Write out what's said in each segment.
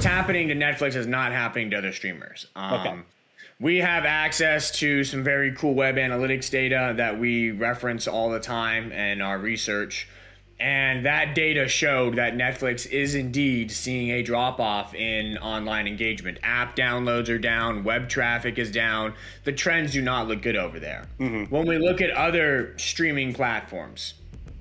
what's happening to Netflix is not happening to other streamers. Um, Okay. We have access to some very cool web analytics data that we reference all the time in our research. And that data showed that Netflix is indeed seeing a drop off in online engagement. App downloads are down, web traffic is down. The trends do not look good over there. When we look at other streaming platforms,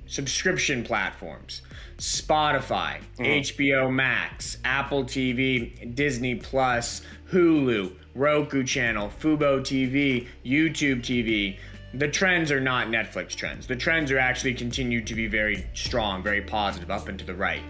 subscription platforms, Spotify, mm-hmm. HBO Max, Apple TV, Disney Plus, Hulu, Roku channel, Fubo TV, YouTube TV. The trends are not Netflix trends. The trends are actually continued to be very strong, very positive, up and to the right.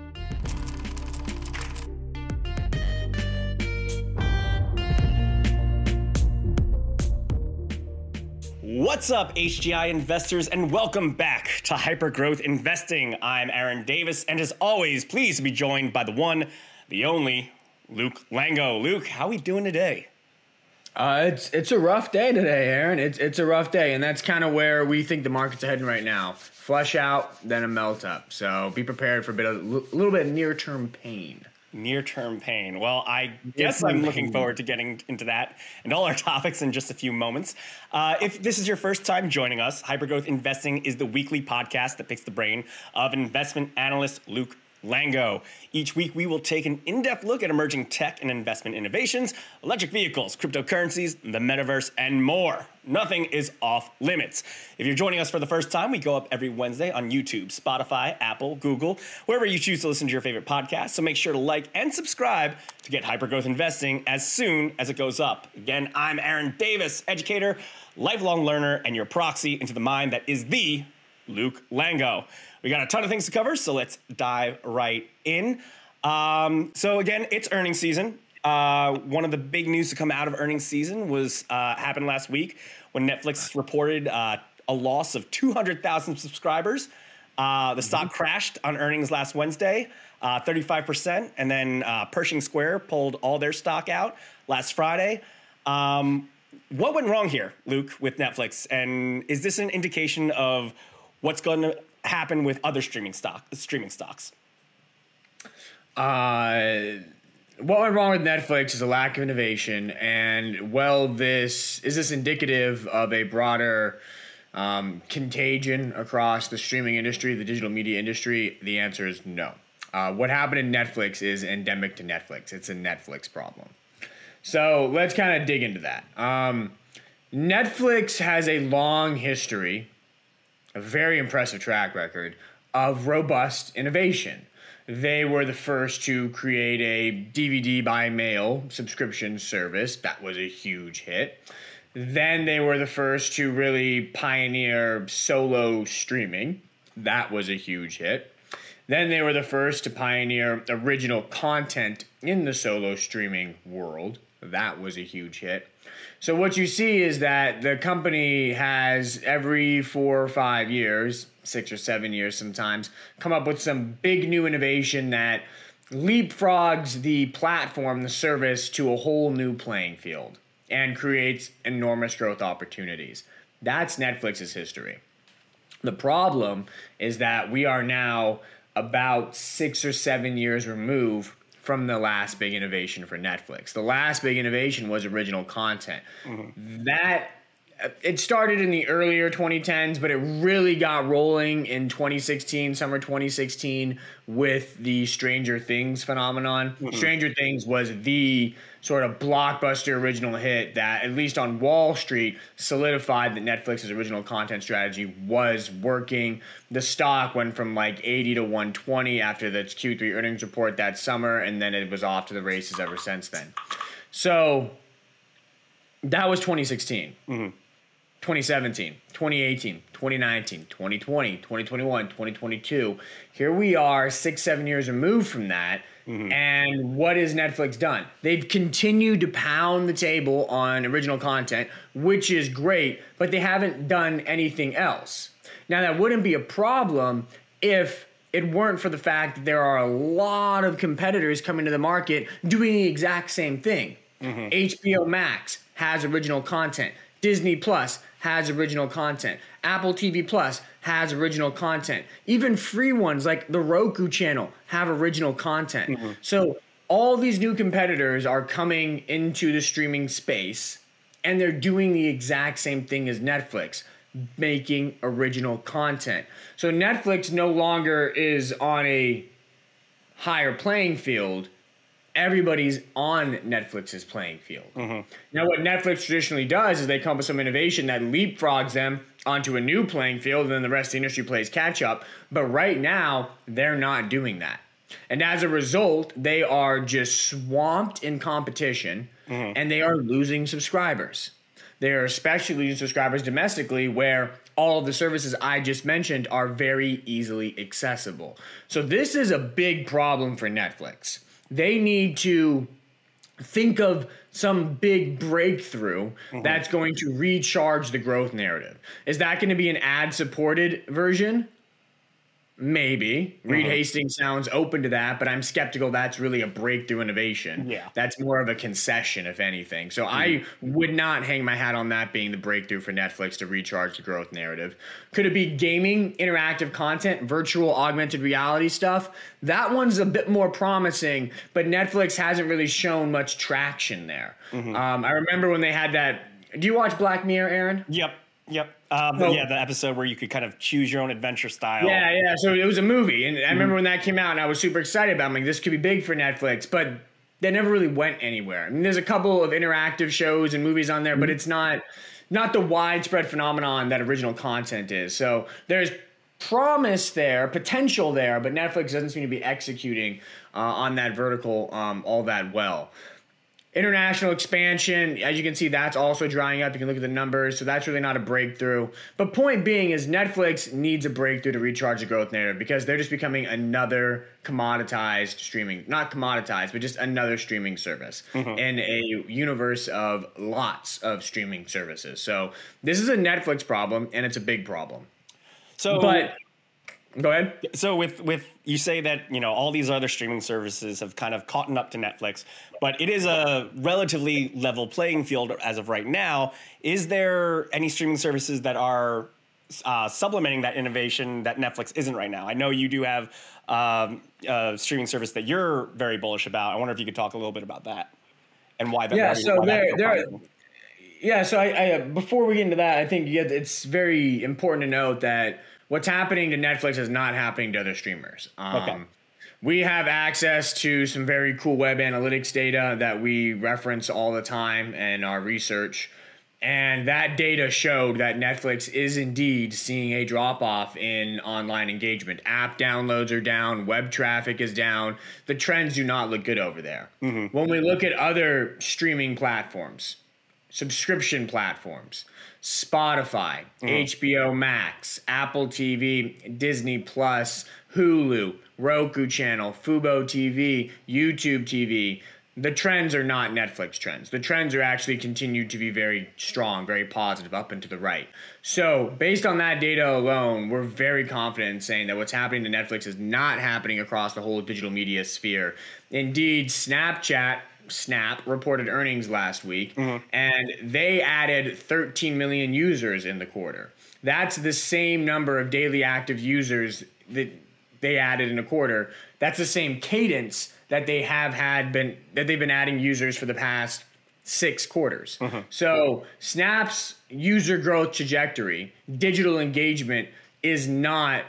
What's up, HGI investors, and welcome back to Hypergrowth Investing. I'm Aaron Davis, and as always, pleased to be joined by the one, the only, Luke Lango. Luke, how are we doing today? Uh, it's it's a rough day today, Aaron. It's it's a rough day, and that's kind of where we think the markets heading right now. Flush out, then a melt up. So be prepared for a bit of a little bit of near term pain. Near term pain. Well, I guess I'm looking forward to getting into that and all our topics in just a few moments. Uh, if this is your first time joining us, Hypergrowth Investing is the weekly podcast that picks the brain of investment analyst Luke Lango. Each week, we will take an in depth look at emerging tech and investment innovations, electric vehicles, cryptocurrencies, the metaverse, and more. Nothing is off limits. If you're joining us for the first time, we go up every Wednesday on YouTube, Spotify, Apple, Google, wherever you choose to listen to your favorite podcast. So make sure to like and subscribe to get hypergrowth investing as soon as it goes up. Again, I'm Aaron Davis, educator, lifelong learner, and your proxy into the mind that is the Luke Lango. We got a ton of things to cover, so let's dive right in. Um, so again, it's earnings season. Uh, one of the big news to come out of earnings season was uh, happened last week when Netflix reported uh, a loss of 200,000 subscribers. Uh, the stock crashed on earnings last Wednesday, uh, 35%, and then uh, Pershing Square pulled all their stock out last Friday. Um, what went wrong here, Luke, with Netflix? And is this an indication of what's going to happen with other streaming stock streaming stocks? Uh, what went wrong with Netflix is a lack of innovation, and well, this is this indicative of a broader um, contagion across the streaming industry, the digital media industry. The answer is no. Uh, what happened in Netflix is endemic to Netflix. It's a Netflix problem. So let's kind of dig into that. Um, Netflix has a long history, a very impressive track record of robust innovation. They were the first to create a DVD by mail subscription service. That was a huge hit. Then they were the first to really pioneer solo streaming. That was a huge hit. Then they were the first to pioneer original content in the solo streaming world. That was a huge hit. So what you see is that the company has every four or five years, six or seven years sometimes, come up with some big new innovation that leapfrogs the platform, the service to a whole new playing field and creates enormous growth opportunities. That's Netflix's history. The problem is that we are now about six or seven years removed from the last big innovation for Netflix. The last big innovation was original content. Mm-hmm. That it started in the earlier 2010s, but it really got rolling in 2016, summer 2016, with the Stranger Things phenomenon. Mm-hmm. Stranger Things was the sort of blockbuster original hit that, at least on Wall Street, solidified that Netflix's original content strategy was working. The stock went from like 80 to 120 after the Q3 earnings report that summer, and then it was off to the races ever since then. So that was 2016. 2017, 2018, 2019, 2020, 2021, 2022. Here we are, six, seven years removed from that. Mm-hmm. And what has Netflix done? They've continued to pound the table on original content, which is great, but they haven't done anything else. Now, that wouldn't be a problem if it weren't for the fact that there are a lot of competitors coming to the market doing the exact same thing. Mm-hmm. HBO Max has original content. Disney Plus has original content. Apple TV Plus has original content. Even free ones like the Roku channel have original content. Mm-hmm. So all these new competitors are coming into the streaming space and they're doing the exact same thing as Netflix, making original content. So Netflix no longer is on a higher playing field. Everybody's on Netflix's playing field. Mm-hmm. Now, what Netflix traditionally does is they come up with some innovation that leapfrogs them onto a new playing field, and then the rest of the industry plays catch up. But right now, they're not doing that. And as a result, they are just swamped in competition mm-hmm. and they are losing subscribers. They are especially losing subscribers domestically where all of the services I just mentioned are very easily accessible. So this is a big problem for Netflix. They need to think of some big breakthrough mm-hmm. that's going to recharge the growth narrative. Is that going to be an ad supported version? Maybe. Reed Uh-huh. Hastings sounds open to that, but I'm skeptical that's really a breakthrough innovation. Yeah. That's more of a concession, if anything. So I Mm-hmm. would not hang my hat on that being the breakthrough for Netflix to recharge the growth narrative. Could it be gaming, interactive content, virtual augmented reality stuff? That one's a bit more promising, but Netflix hasn't really shown much traction there. Mm-hmm. Um, I remember when they had that. Do you watch Black Mirror, Aaron? Yep. Yep. Um, Well- yeah, the episode where you could kind of choose your own adventure style. Yeah, yeah. So it was a movie, and I Mm-hmm. remember when that came out, and I was super excited about. it. I'm like, this could be big for Netflix, but they never really went anywhere. I mean, there's a couple of interactive shows and movies on there, Mm-hmm. but it's not not the widespread phenomenon that original content is. So there's promise there, potential there, but Netflix doesn't seem to be executing uh, on that vertical um, all that well. International expansion, as you can see, that's also drying up. You can look at the numbers, so that's really not a breakthrough. But point being is Netflix needs a breakthrough to recharge the growth narrative because they're just becoming another commoditized streaming, not commoditized, but just another streaming service mm-hmm. in a universe of lots of streaming services. So this is a Netflix problem, and it's a big problem. So, But go ahead. so with with you say that you know all these other streaming services have kind of caught up to Netflix, but it is a relatively level playing field as of right now. Is there any streaming services that are uh, supplementing that innovation that Netflix isn't right now? I know you do have um, a streaming service that you're very bullish about. I wonder if you could talk a little bit about that and why that. Yeah, so there- there- Yeah, so I, I before we get into that, I think yeah, it's very important to note that what's happening to Netflix is not happening to other streamers. Um, Okay. We have access to some very cool web analytics data that we reference all the time in our research. And that data showed that Netflix is indeed seeing a drop off in online engagement. App downloads are down, web traffic is down. The trends do not look good over there. When we look at other streaming platforms, subscription platforms Spotify, mm. HBO Max, Apple TV, Disney Plus, Hulu, Roku channel, Fubo TV, YouTube TV. The trends are not Netflix trends. The trends are actually continued to be very strong, very positive, up and to the right. So, based on that data alone, we're very confident in saying that what's happening to Netflix is not happening across the whole digital media sphere. Indeed, Snapchat Snap reported earnings last week, mm-hmm. and they added 13 million users in the quarter. That's the same number of daily active users that they added in a quarter. That's the same cadence that they have had been that they've been adding users for the past six quarters. Mm-hmm. So Snap's user growth trajectory, digital engagement is not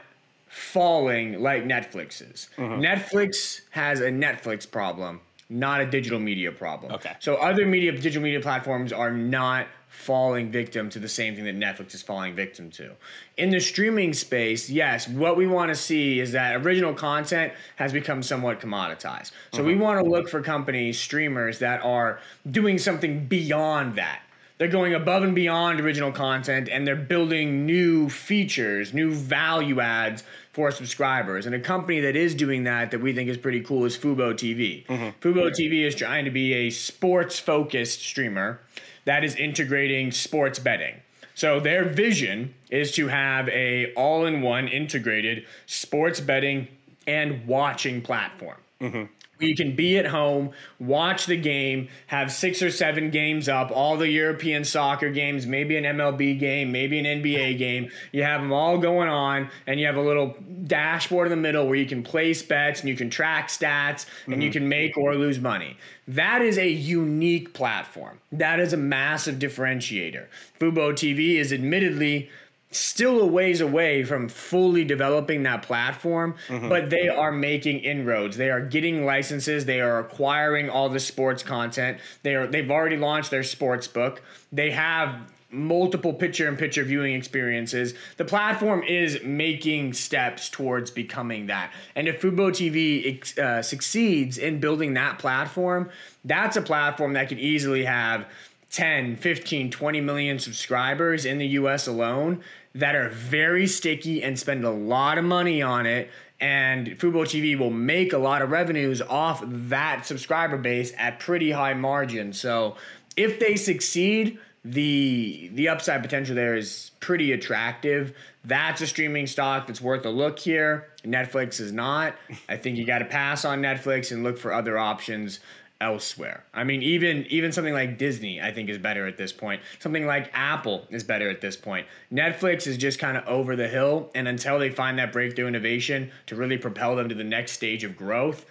falling like Netflix's. Mm-hmm. Netflix has a Netflix problem, not a digital media problem. Okay. So other media digital media platforms are not falling victim to the same thing that Netflix is falling victim to. In the streaming space, yes, what we want to see is that original content has become somewhat commoditized. So we mm-hmm. want to look for companies, streamers that are doing something beyond that. They're going above and beyond original content and they're building new features, new value adds for subscribers. And a company that is doing that that we think is pretty cool is Fubo TV. Mm-hmm. Fubo TV is trying to be a sports focused streamer that is integrating sports betting. So their vision is to have a all-in-one integrated sports betting and watching platform. Mm-hmm. You can be at home, watch the game, have six or seven games up, all the European soccer games, maybe an MLB game, maybe an NBA game. You have them all going on, and you have a little dashboard in the middle where you can place bets and you can track stats and mm-hmm. you can make or lose money. That is a unique platform. That is a massive differentiator. Fubo TV is admittedly still a ways away from fully developing that platform, mm-hmm. but they are making inroads. They are getting licenses. They are acquiring all the sports content. They are they've already launched their sports book. They have multiple picture and picture viewing experiences. The platform is making steps towards becoming that. And if Fubo TV uh, succeeds in building that platform, that's a platform that could easily have 10, 15, 20 million subscribers in the US alone that are very sticky and spend a lot of money on it. And Fubo TV will make a lot of revenues off that subscriber base at pretty high margin. So if they succeed, the the upside potential there is pretty attractive. That's a streaming stock that's worth a look here. Netflix is not. I think you got to pass on Netflix and look for other options elsewhere. I mean, even even something like Disney, I think, is better at this point. Something like Apple is better at this point. Netflix is just kind of over the hill, and until they find that breakthrough innovation to really propel them to the next stage of growth,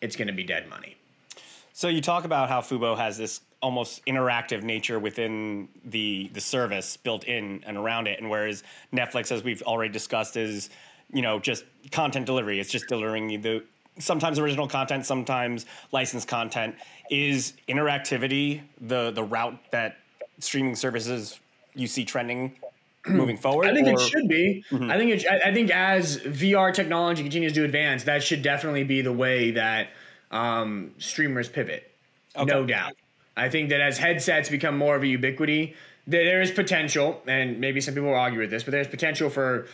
it's going to be dead money. So you talk about how Fubo has this almost interactive nature within the the service built in and around it, and whereas Netflix, as we've already discussed, is you know just content delivery. It's just delivering the sometimes original content, sometimes licensed content. Is interactivity the the route that streaming services you see trending moving forward? I think or? it should be. Mm-hmm. I think it, I think as VR technology continues to advance, that should definitely be the way that um, streamers pivot. Okay. No doubt. I think that as headsets become more of a ubiquity, there is potential, and maybe some people will argue with this, but there's potential for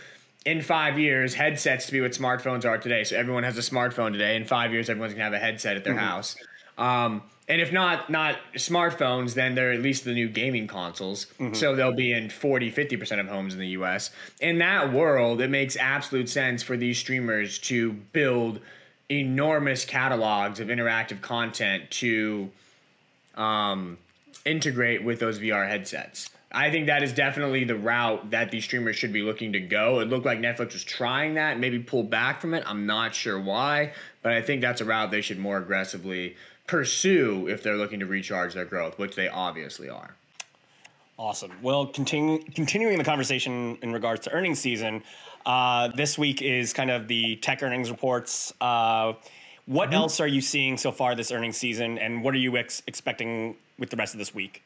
in five years, headsets to be what smartphones are today. So everyone has a smartphone today. In five years, everyone's gonna have a headset at their mm-hmm. house. Um, and if not not smartphones, then they're at least the new gaming consoles. Mm-hmm. So they'll be in 40, 50% of homes in the US. In that world, it makes absolute sense for these streamers to build enormous catalogs of interactive content to um, integrate with those VR headsets. I think that is definitely the route that these streamers should be looking to go. It looked like Netflix was trying that, maybe pull back from it. I'm not sure why, but I think that's a route they should more aggressively pursue if they're looking to recharge their growth, which they obviously are. Awesome. Well, continue, continuing the conversation in regards to earnings season, uh, this week is kind of the tech earnings reports. Uh, what mm-hmm. else are you seeing so far this earnings season, and what are you ex- expecting with the rest of this week?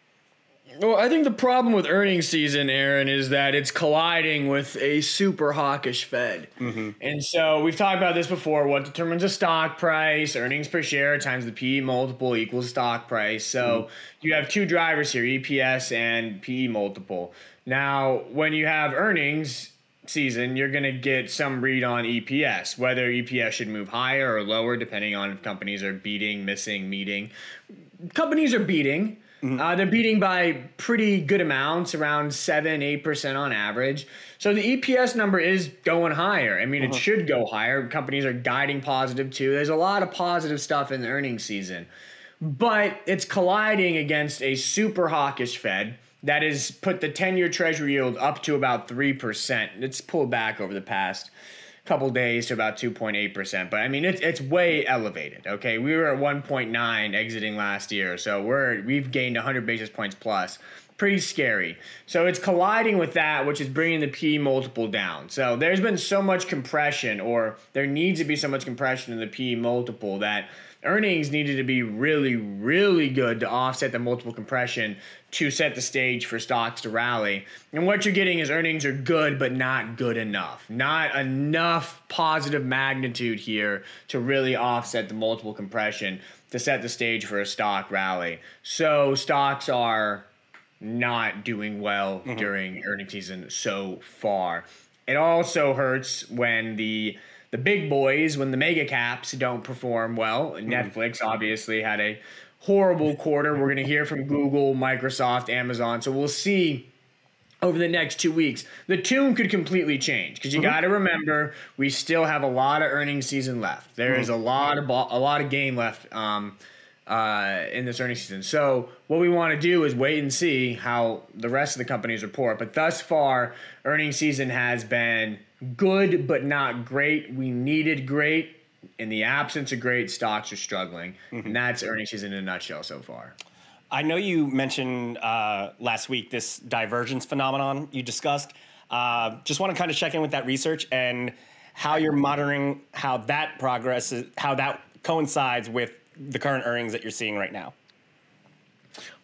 Well, I think the problem with earnings season, Aaron, is that it's colliding with a super hawkish Fed. Mm-hmm. And so we've talked about this before. What determines a stock price? Earnings per share times the PE multiple equals stock price. So mm-hmm. you have two drivers here EPS and PE multiple. Now, when you have earnings, season, you're going to get some read on EPS, whether EPS should move higher or lower, depending on if companies are beating, missing, meeting. Companies are beating. Mm-hmm. Uh, they're beating by pretty good amounts, around seven, eight percent on average. So the EPS number is going higher. I mean, uh-huh. it should go higher. Companies are guiding positive too. There's a lot of positive stuff in the earnings season, but it's colliding against a super hawkish Fed that has put the 10-year Treasury yield up to about three percent. It's pulled back over the past couple days to about 2.8%. But I mean, it's, it's way elevated. Okay. We were at 1.9 exiting last year. So we're, we've gained 100 basis points plus. Pretty scary. So it's colliding with that, which is bringing the P multiple down. So there's been so much compression, or there needs to be so much compression in the P multiple that earnings needed to be really, really good to offset the multiple compression to set the stage for stocks to rally. And what you're getting is earnings are good, but not good enough. Not enough positive magnitude here to really offset the multiple compression to set the stage for a stock rally. So stocks are not doing well mm-hmm. during earnings season so far. It also hurts when the the big boys, when the mega caps don't perform well. Mm-hmm. Netflix obviously had a horrible quarter. We're going to hear from Google, Microsoft, Amazon. So we'll see over the next two weeks, the tune could completely change because you mm-hmm. got to remember we still have a lot of earnings season left. There mm-hmm. is a lot of ball, a lot of game left um, uh, in this earnings season. So what we want to do is wait and see how the rest of the companies report. But thus far, earnings season has been good but not great. We needed great. In the absence of great, stocks are struggling, mm-hmm. and that's earnings season in a nutshell so far. I know you mentioned uh, last week this divergence phenomenon you discussed. Uh, just want to kind of check in with that research and how you're monitoring how that progress, is, how that coincides with the current earnings that you're seeing right now.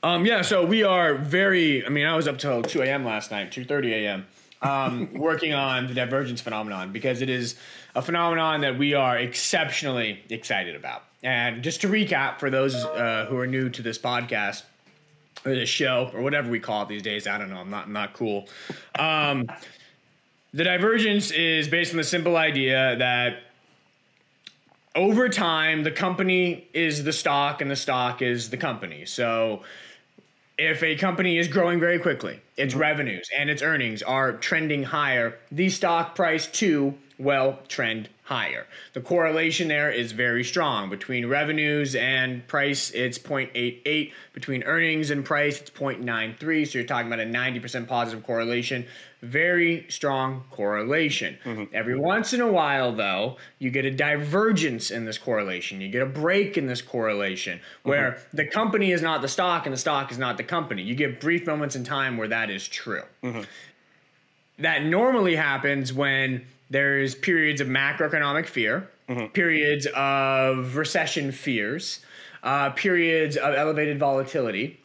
Um, yeah, so we are very. I mean, I was up till two a.m. last night, two thirty a.m. Um, working on the divergence phenomenon because it is a phenomenon that we are exceptionally excited about. And just to recap for those uh, who are new to this podcast or this show or whatever we call it these days, I don't know. I'm not I'm not cool. Um, the divergence is based on the simple idea that over time the company is the stock and the stock is the company. So if a company is growing very quickly, its mm-hmm. revenues and its earnings are trending higher, the stock price too will trend higher. The correlation there is very strong. Between revenues and price, it's 0.88. Between earnings and price, it's 0.93. So you're talking about a 90% positive correlation. Very strong correlation. Mm-hmm. Every once in a while, though, you get a divergence in this correlation. You get a break in this correlation where mm-hmm. the company is not the stock and the stock is not the company. You get brief moments in time where that is true. Mm-hmm. That normally happens when there's periods of macroeconomic fear, mm-hmm. periods of recession fears, uh, periods of elevated volatility,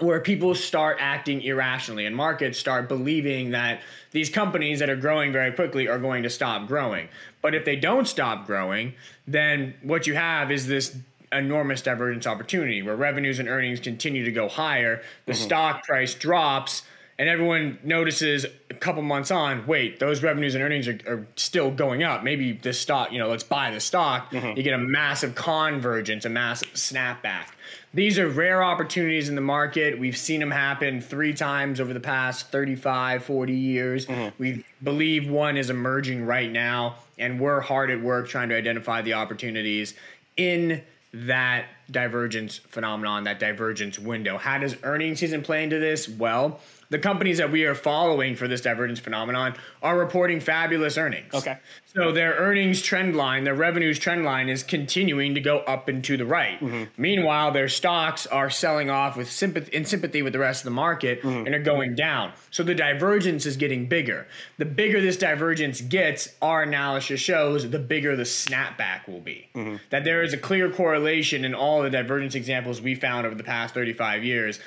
where people start acting irrationally and markets start believing that these companies that are growing very quickly are going to stop growing. But if they don't stop growing, then what you have is this enormous divergence opportunity where revenues and earnings continue to go higher, the mm-hmm. stock price drops and everyone notices a couple months on, wait, those revenues and earnings are, are still going up. Maybe this stock, you know, let's buy the stock. Mm-hmm. You get a massive convergence, a massive snapback. These are rare opportunities in the market. We've seen them happen three times over the past 35, 40 years. Mm-hmm. We believe one is emerging right now, and we're hard at work trying to identify the opportunities in that divergence phenomenon, that divergence window. How does earnings season play into this? Well, the companies that we are following for this divergence phenomenon are reporting fabulous earnings. Okay. So their earnings trend line, their revenues trend line is continuing to go up and to the right. Mm-hmm. Meanwhile, their stocks are selling off with sympathy in sympathy with the rest of the market mm-hmm. and are going down. So the divergence is getting bigger. The bigger this divergence gets, our analysis shows the bigger the snapback will be. Mm-hmm. That there is a clear correlation in all the divergence examples we found over the past 35 years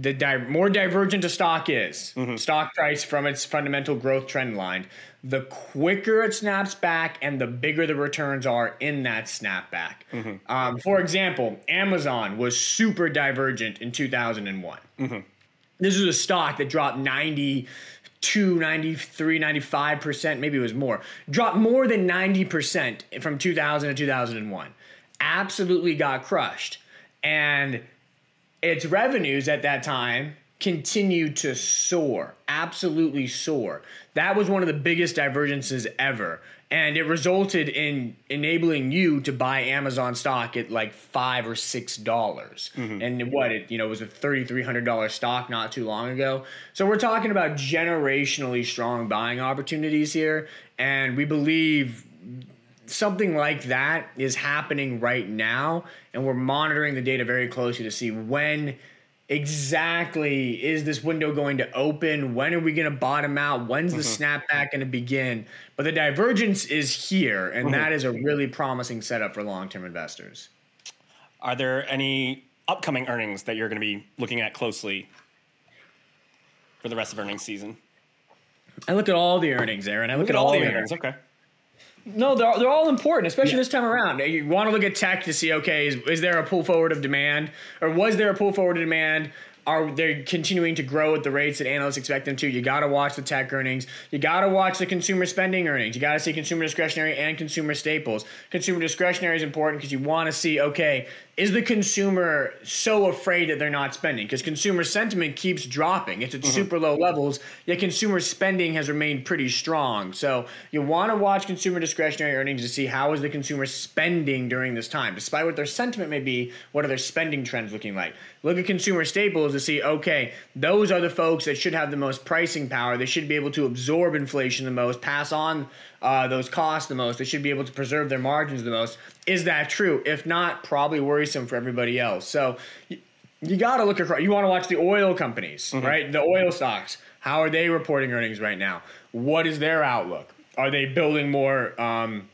the di- more divergent a stock is, mm-hmm. stock price from its fundamental growth trend line, the quicker it snaps back and the bigger the returns are in that snapback. Mm-hmm. Um, for example, Amazon was super divergent in 2001. Mm-hmm. This is a stock that dropped 92, 93, 95%, maybe it was more, dropped more than 90% from 2000 to 2001. Absolutely got crushed. And its revenues at that time continued to soar, absolutely soar. That was one of the biggest divergences ever. And it resulted in enabling you to buy Amazon stock at like five or six dollars. Mm-hmm. And what it, you know, was a thirty-three hundred dollar stock not too long ago. So we're talking about generationally strong buying opportunities here. And we believe something like that is happening right now, and we're monitoring the data very closely to see when exactly is this window going to open? When are we going to bottom out? When's the mm-hmm. snapback going to begin? But the divergence is here, and mm-hmm. that is a really promising setup for long term investors. Are there any upcoming earnings that you're going to be looking at closely for the rest of earnings season? I look at all the earnings, Aaron. I look, look at, at, all, the earnings. earnings. Okay. No, they're, they're all important, especially yeah. this time around. You want to look at tech to see, okay, is, is there a pull forward of demand? Or was there a pull forward of demand are they continuing to grow at the rates that analysts expect them to? You got to watch the tech earnings. You got to watch the consumer spending earnings. You got to see consumer discretionary and consumer staples. Consumer discretionary is important because you want to see okay, is the consumer so afraid that they're not spending? Because consumer sentiment keeps dropping. It's at mm-hmm. super low levels, yet consumer spending has remained pretty strong. So you want to watch consumer discretionary earnings to see how is the consumer spending during this time. Despite what their sentiment may be, what are their spending trends looking like? Look at consumer staples to see, okay, those are the folks that should have the most pricing power. They should be able to absorb inflation the most, pass on uh, those costs the most. They should be able to preserve their margins the most. Is that true? If not, probably worrisome for everybody else. So you, you got to look across. You want to watch the oil companies, mm-hmm. right? The oil stocks. How are they reporting earnings right now? What is their outlook? Are they building more? Um,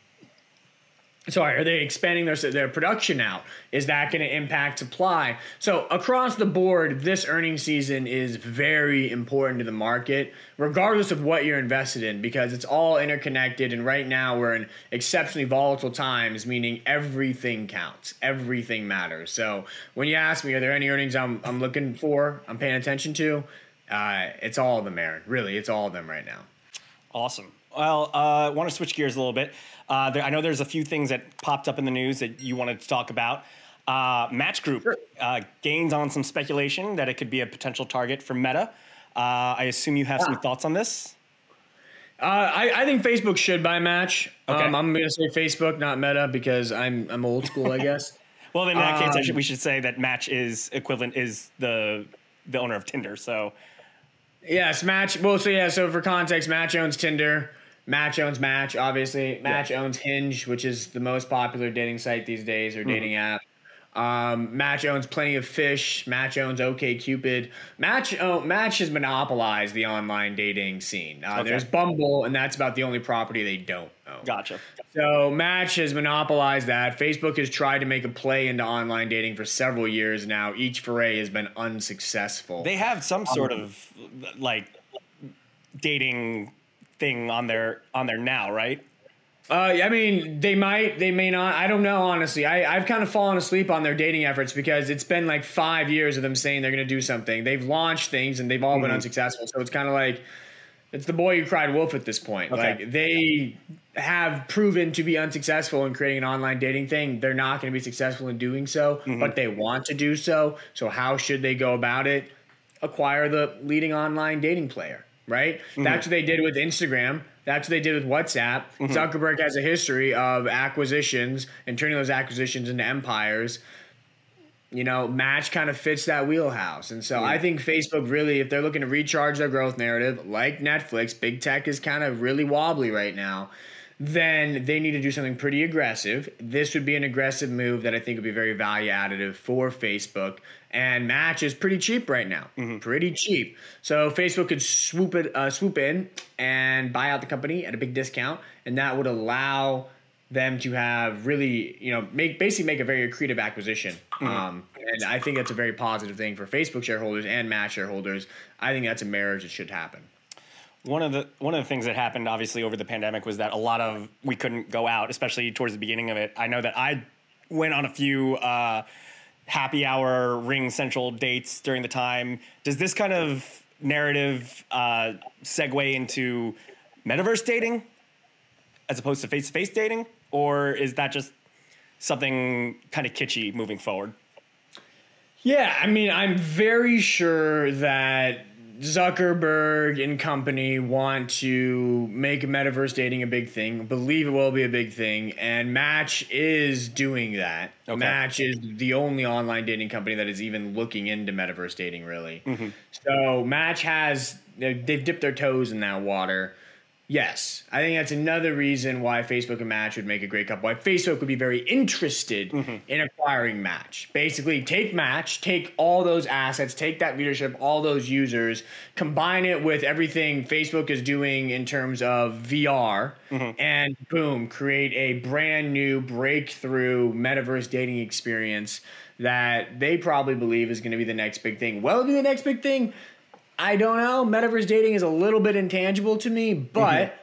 sorry, are they expanding their their production out? Is that going to impact supply? So across the board, this earnings season is very important to the market, regardless of what you're invested in, because it's all interconnected. And right now, we're in exceptionally volatile times, meaning everything counts, everything matters. So when you ask me, are there any earnings I'm I'm looking for, I'm paying attention to? Uh, it's all of them, Aaron. Really, it's all of them right now. Awesome. Well, I uh, want to switch gears a little bit. Uh, there, I know there's a few things that popped up in the news that you wanted to talk about. Uh, Match Group sure. uh, gains on some speculation that it could be a potential target for Meta. Uh, I assume you have some thoughts on this. Uh, I, I, think Facebook should buy Match. Okay. Um, I'm going to say Facebook, not Meta, because I'm I'm old school, I guess. well, in that um, case, should, we should say that Match is equivalent is the the owner of Tinder. So yes, Match. Well, so yeah. So for context, Match owns Tinder. Match owns Match, obviously. Match yeah. owns Hinge, which is the most popular dating site these days or mm-hmm. dating app. Um, Match owns Plenty of Fish. Match owns OkCupid. Match oh, Match has monopolized the online dating scene. Uh, okay. There's Bumble, and that's about the only property they don't own. Gotcha. So Match has monopolized that. Facebook has tried to make a play into online dating for several years now. Each foray has been unsuccessful. They have some sort um, of like dating thing on their on there now, right? Uh, I mean, they might, they may not. I don't know, honestly. I, I've kind of fallen asleep on their dating efforts because it's been like five years of them saying they're going to do something. They've launched things and they've all mm-hmm. been unsuccessful. So it's kind of like it's the boy who cried wolf at this point. Okay. Like they have proven to be unsuccessful in creating an online dating thing. They're not going to be successful in doing so, mm-hmm. but they want to do so. So how should they go about it? Acquire the leading online dating player right? Mm-hmm. That's what they did with Instagram. That's what they did with WhatsApp. Mm-hmm. Zuckerberg has a history of acquisitions and turning those acquisitions into empires. You know, Match kind of fits that wheelhouse. And so mm-hmm. I think Facebook really, if they're looking to recharge their growth narrative, like Netflix, big tech is kind of really wobbly right now then they need to do something pretty aggressive. This would be an aggressive move that I think would be very value additive for Facebook. And Match is pretty cheap right now, mm-hmm. pretty cheap. So Facebook could swoop it, uh, swoop in and buy out the company at a big discount, and that would allow them to have really, you know, make basically make a very accretive acquisition. Mm-hmm. Um, and I think that's a very positive thing for Facebook shareholders and Match shareholders. I think that's a marriage that should happen. One of the one of the things that happened obviously over the pandemic was that a lot of we couldn't go out, especially towards the beginning of it. I know that I went on a few uh, happy hour RingCentral dates during the time. Does this kind of narrative uh, segue into metaverse dating as opposed to face to face dating, or is that just something kind of kitschy moving forward? Yeah, I mean, I'm very sure that Zuckerberg and company want to make metaverse dating a big thing, believe it will be a big thing, and Match is doing that. Okay. Match is the only online dating company that is even looking into metaverse dating, really. Mm-hmm. So Match has they've dipped their toes in that water. Yes, I think that's another reason why Facebook and Match would make a great couple. Why Facebook would be very interested mm-hmm. in acquiring Match. Basically, take Match, take all those assets, take that leadership, all those users, combine it with everything Facebook is doing in terms of VR, mm-hmm. and boom, create a brand new breakthrough metaverse dating experience that they probably believe is going to be the next big thing. Well, it'll be the next big thing I don't know. Metaverse dating is a little bit intangible to me, but mm-hmm.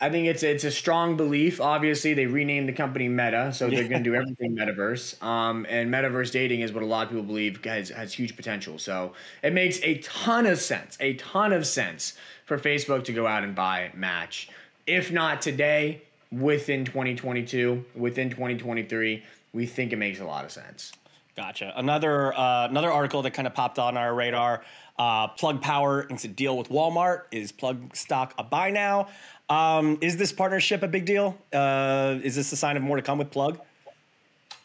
I think it's it's a strong belief. Obviously, they renamed the company Meta, so they're going to do everything metaverse. Um, and metaverse dating is what a lot of people believe has has huge potential. So it makes a ton of sense, a ton of sense for Facebook to go out and buy Match. If not today, within 2022, within 2023, we think it makes a lot of sense. Gotcha. Another uh, another article that kind of popped on our radar. Uh, Plug Power inks a deal with Walmart. Is Plug stock a buy now? Um, is this partnership a big deal? Uh, is this a sign of more to come with Plug?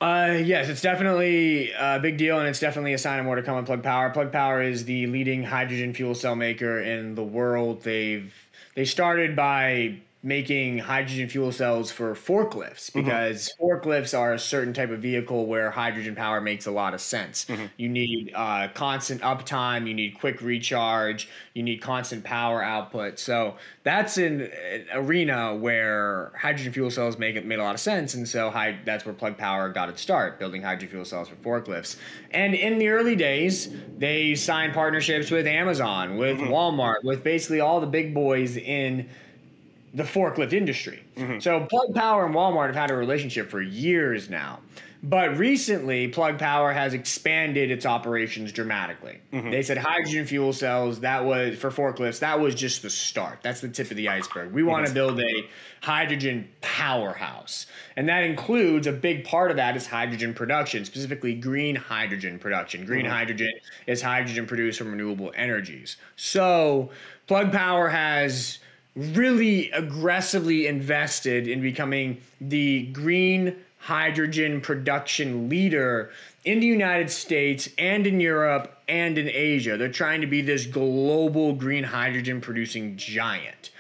Uh, yes, it's definitely a big deal, and it's definitely a sign of more to come on Plug Power. Plug Power is the leading hydrogen fuel cell maker in the world. They've they started by making hydrogen fuel cells for forklifts mm-hmm. because mm-hmm. forklifts are a certain type of vehicle where hydrogen power makes a lot of sense. Mm-hmm. You need uh, constant uptime, you need quick recharge, you need constant power output. So that's an, an arena where hydrogen fuel cells make it made a lot of sense, and so high, that's where Plug Power got its start, building hydrogen fuel cells for forklifts. And in the early days, they signed partnerships with Amazon, with mm-hmm. Walmart, with basically all the big boys in the forklift industry. Mm-hmm. So Plug Power and Walmart have had a relationship for years now. But recently, Plug Power has expanded its operations dramatically. Mm-hmm. They said hydrogen fuel cells, that was for forklifts, that was just the start. That's the tip of the iceberg. We want to build a hydrogen powerhouse. And that includes a big part of that is hydrogen production, specifically green hydrogen production. Green mm-hmm. hydrogen is hydrogen produced from renewable energies. So, Plug Power has really aggressively invested in becoming the green hydrogen production leader in the United States and in Europe and in Asia. They're trying to be this global green hydrogen producing giant.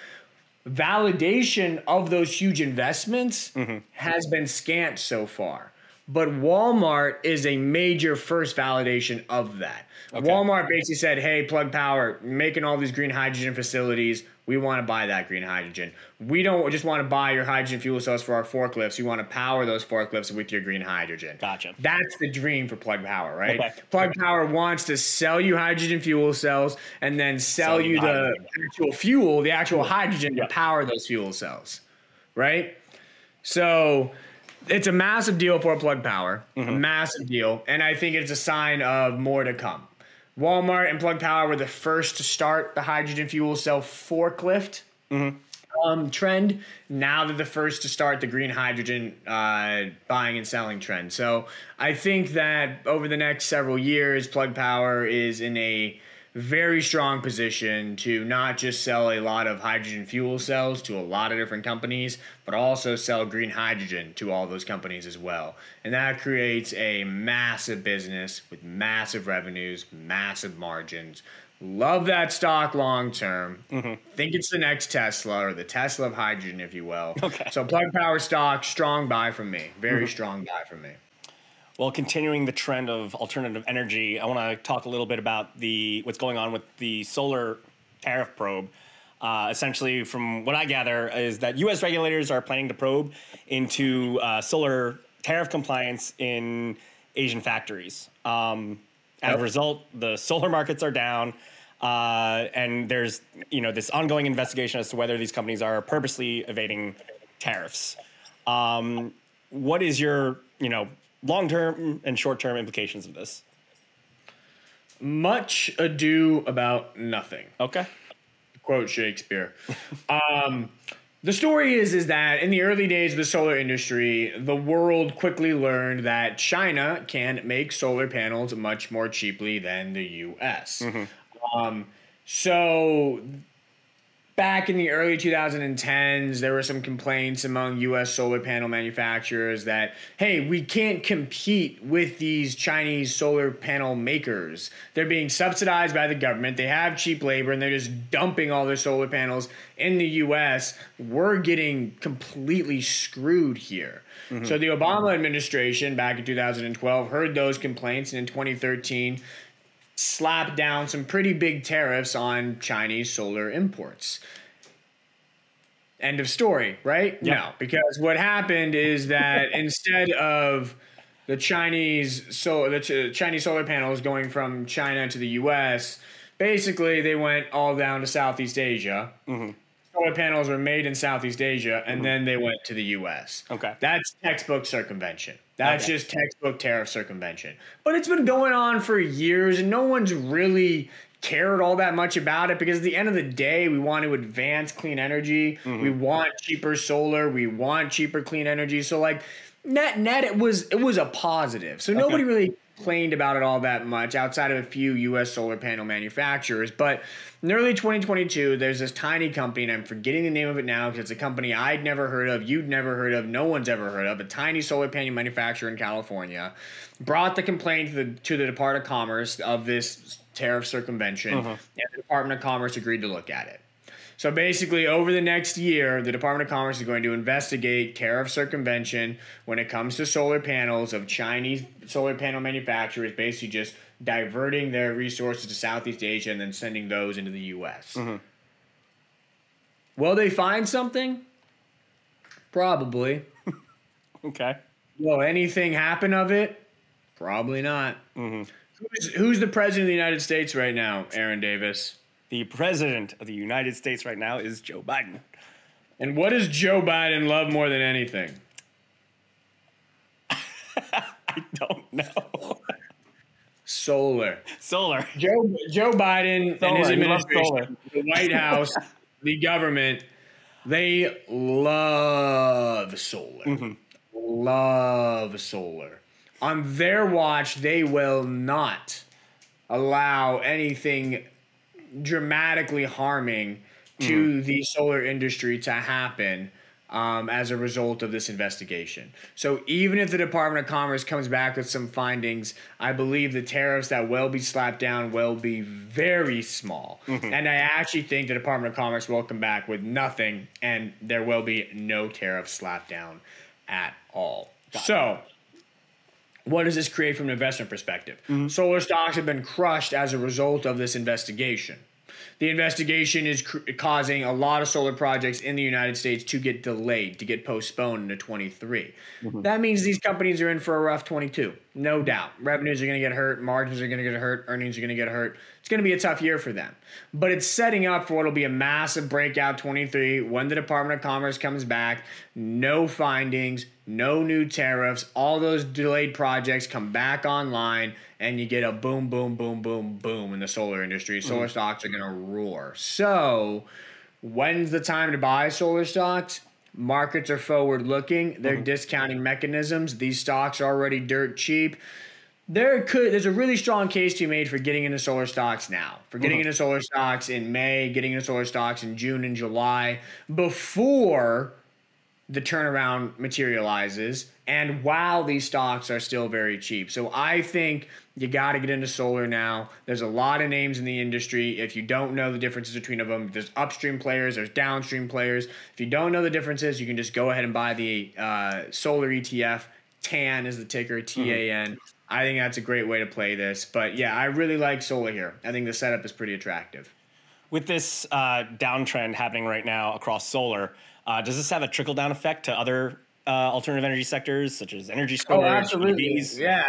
Validation of those huge investments mm-hmm. has been scant so far. But Walmart is a major first validation of that. Okay. Walmart basically said, "Hey, Plug Power, making all these green hydrogen facilities. We want to buy that green hydrogen. We don't just want to buy your hydrogen fuel cells for our forklifts. We want to power those forklifts with your green hydrogen. Gotcha. That's the dream for Plug Power, right? Okay. Plug Power wants to sell you hydrogen fuel cells and then sell, sell you the hydrogen. actual fuel, the actual hydrogen to power those fuel cells, right? So it's a massive deal for Plug Power, mm-hmm. a massive deal, and I think it's a sign of more to come. Walmart and Plug Power were the first to start the hydrogen fuel cell forklift mm-hmm. um, trend. Now they're the first to start the green hydrogen uh, buying and selling trend. So I think that over the next several years, Plug Power is in a very strong position to not just sell a lot of hydrogen fuel cells to a lot of different companies, but also sell green hydrogen to all those companies as well. And that creates a massive business with massive revenues, massive margins. Love that stock long term. Mm-hmm. Think it's the next Tesla or the Tesla of hydrogen, if you will. Okay. So Plug Power stock, strong buy from me. Very mm-hmm. strong buy from me. Well, continuing the trend of alternative energy, I want to talk a little bit about the what's going on with the solar tariff probe. Uh, essentially, from what I gather, is that U.S. regulators are planning to probe into uh, solar tariff compliance in Asian factories. Um, as a result, the solar markets are down, uh, and there's you know this ongoing investigation as to whether these companies are purposely evading tariffs. Um, what is your you know long term and short term implications of this? Much ado about nothing. Okay. Quote Shakespeare. um, the story is is that in the early days of the solar industry, the world quickly learned that China can make solar panels much more cheaply than the U.S. Mm-hmm. Um, so back in the early 2010s, there were some complaints among US solar panel manufacturers that, hey, we can't compete with these Chinese solar panel makers. They're being subsidized by the government, they have cheap labor, and they're just dumping all their solar panels in the US. We're getting completely screwed here. Mm-hmm. So the Obama administration back in 2012 heard those complaints, and in 2013, slapped down some pretty big tariffs on Chinese solar imports. End of story, right? Yep. No, because what happened is that instead of the Chinese so the Ch- Chinese solar panels going from China to the U.S., basically they went all down to Southeast Asia. Mm-hmm. solar panels were made in Southeast Asia and mm-hmm. then they went to the US. Okay. That's textbook circumvention. That's okay. just textbook tariff circumvention. But it's been going on for years and no one's really cared all that much about it because at the end of the day, we want to advance clean energy. Mm-hmm. We want cheaper solar. We want cheaper clean energy. So like net net it was it was a positive. So okay. nobody really complained about it all that much outside of a few US solar panel manufacturers. But in early 2022, there's this tiny company, and I'm forgetting the name of it now because it's a company I'd never heard of, you'd never heard of, no one's ever heard of, a tiny solar panel manufacturer in California, brought the complaint to the, to the Department of Commerce of this tariff circumvention, uh-huh. and the Department of Commerce agreed to look at it. So basically, over the next year, the Department of Commerce is going to investigate tariff circumvention when it comes to solar panels of Chinese solar panel manufacturers, basically just diverting their resources to Southeast Asia and then sending those into the U.S. Mm-hmm. Will they find something? Probably. okay. Will anything happen of it? Probably not. Mm-hmm. Who's, who's the president of the United States right now, Aaron Davis? The president of the United States right now is Joe Biden. And what does Joe Biden love more than anything? I don't know. Solar. Solar. Joe Joe Biden solar. and his administration, the White House, the government, they love solar. Mm-hmm. Love solar. On their watch, they will not allow anything dramatically harming to mm-hmm. the solar industry to happen um, as a result of this investigation. So even if the Department of Commerce comes back with some findings, I believe the tariffs that will be slapped down will be very small. Mm-hmm. And I actually think the Department of Commerce will come back with nothing and there will be no tariffs slapped down at all. Got so what does this create from an investment perspective? Mm-hmm. Solar stocks have been crushed as a result of this investigation. The investigation is cr- causing a lot of solar projects in the United States to get delayed, to get postponed into 23. Mm-hmm. That means these companies are in for a rough 22, no doubt. Revenues are going to get hurt, margins are going to get hurt, earnings are going to get hurt. It's going to be a tough year for them. But it's setting up for what will be a massive breakout 23 when the Department of Commerce comes back. No findings, no new tariffs, all those delayed projects come back online and you get a boom, boom, boom, boom, boom in the solar industry. Solar mm. stocks are going to roar. So, when's the time to buy solar stocks? Markets are forward looking. They're mm. discounting mechanisms. These stocks are already dirt cheap. There could there's a really strong case to be made for getting into solar stocks now. For getting mm-hmm. into solar stocks in May, getting into solar stocks in June and July before the turnaround materializes and while these stocks are still very cheap. So I think you got to get into solar now. There's a lot of names in the industry. If you don't know the differences between them, there's upstream players, there's downstream players. If you don't know the differences, you can just go ahead and buy the uh, solar ETF. TAN is the ticker, T A N. Mm-hmm. I think that's a great way to play this. But yeah, I really like solar here. I think the setup is pretty attractive. With this uh, downtrend happening right now across solar, uh, does this have a trickle down effect to other uh, alternative energy sectors such as energy oh, storage? Oh, absolutely. EVs? Yeah,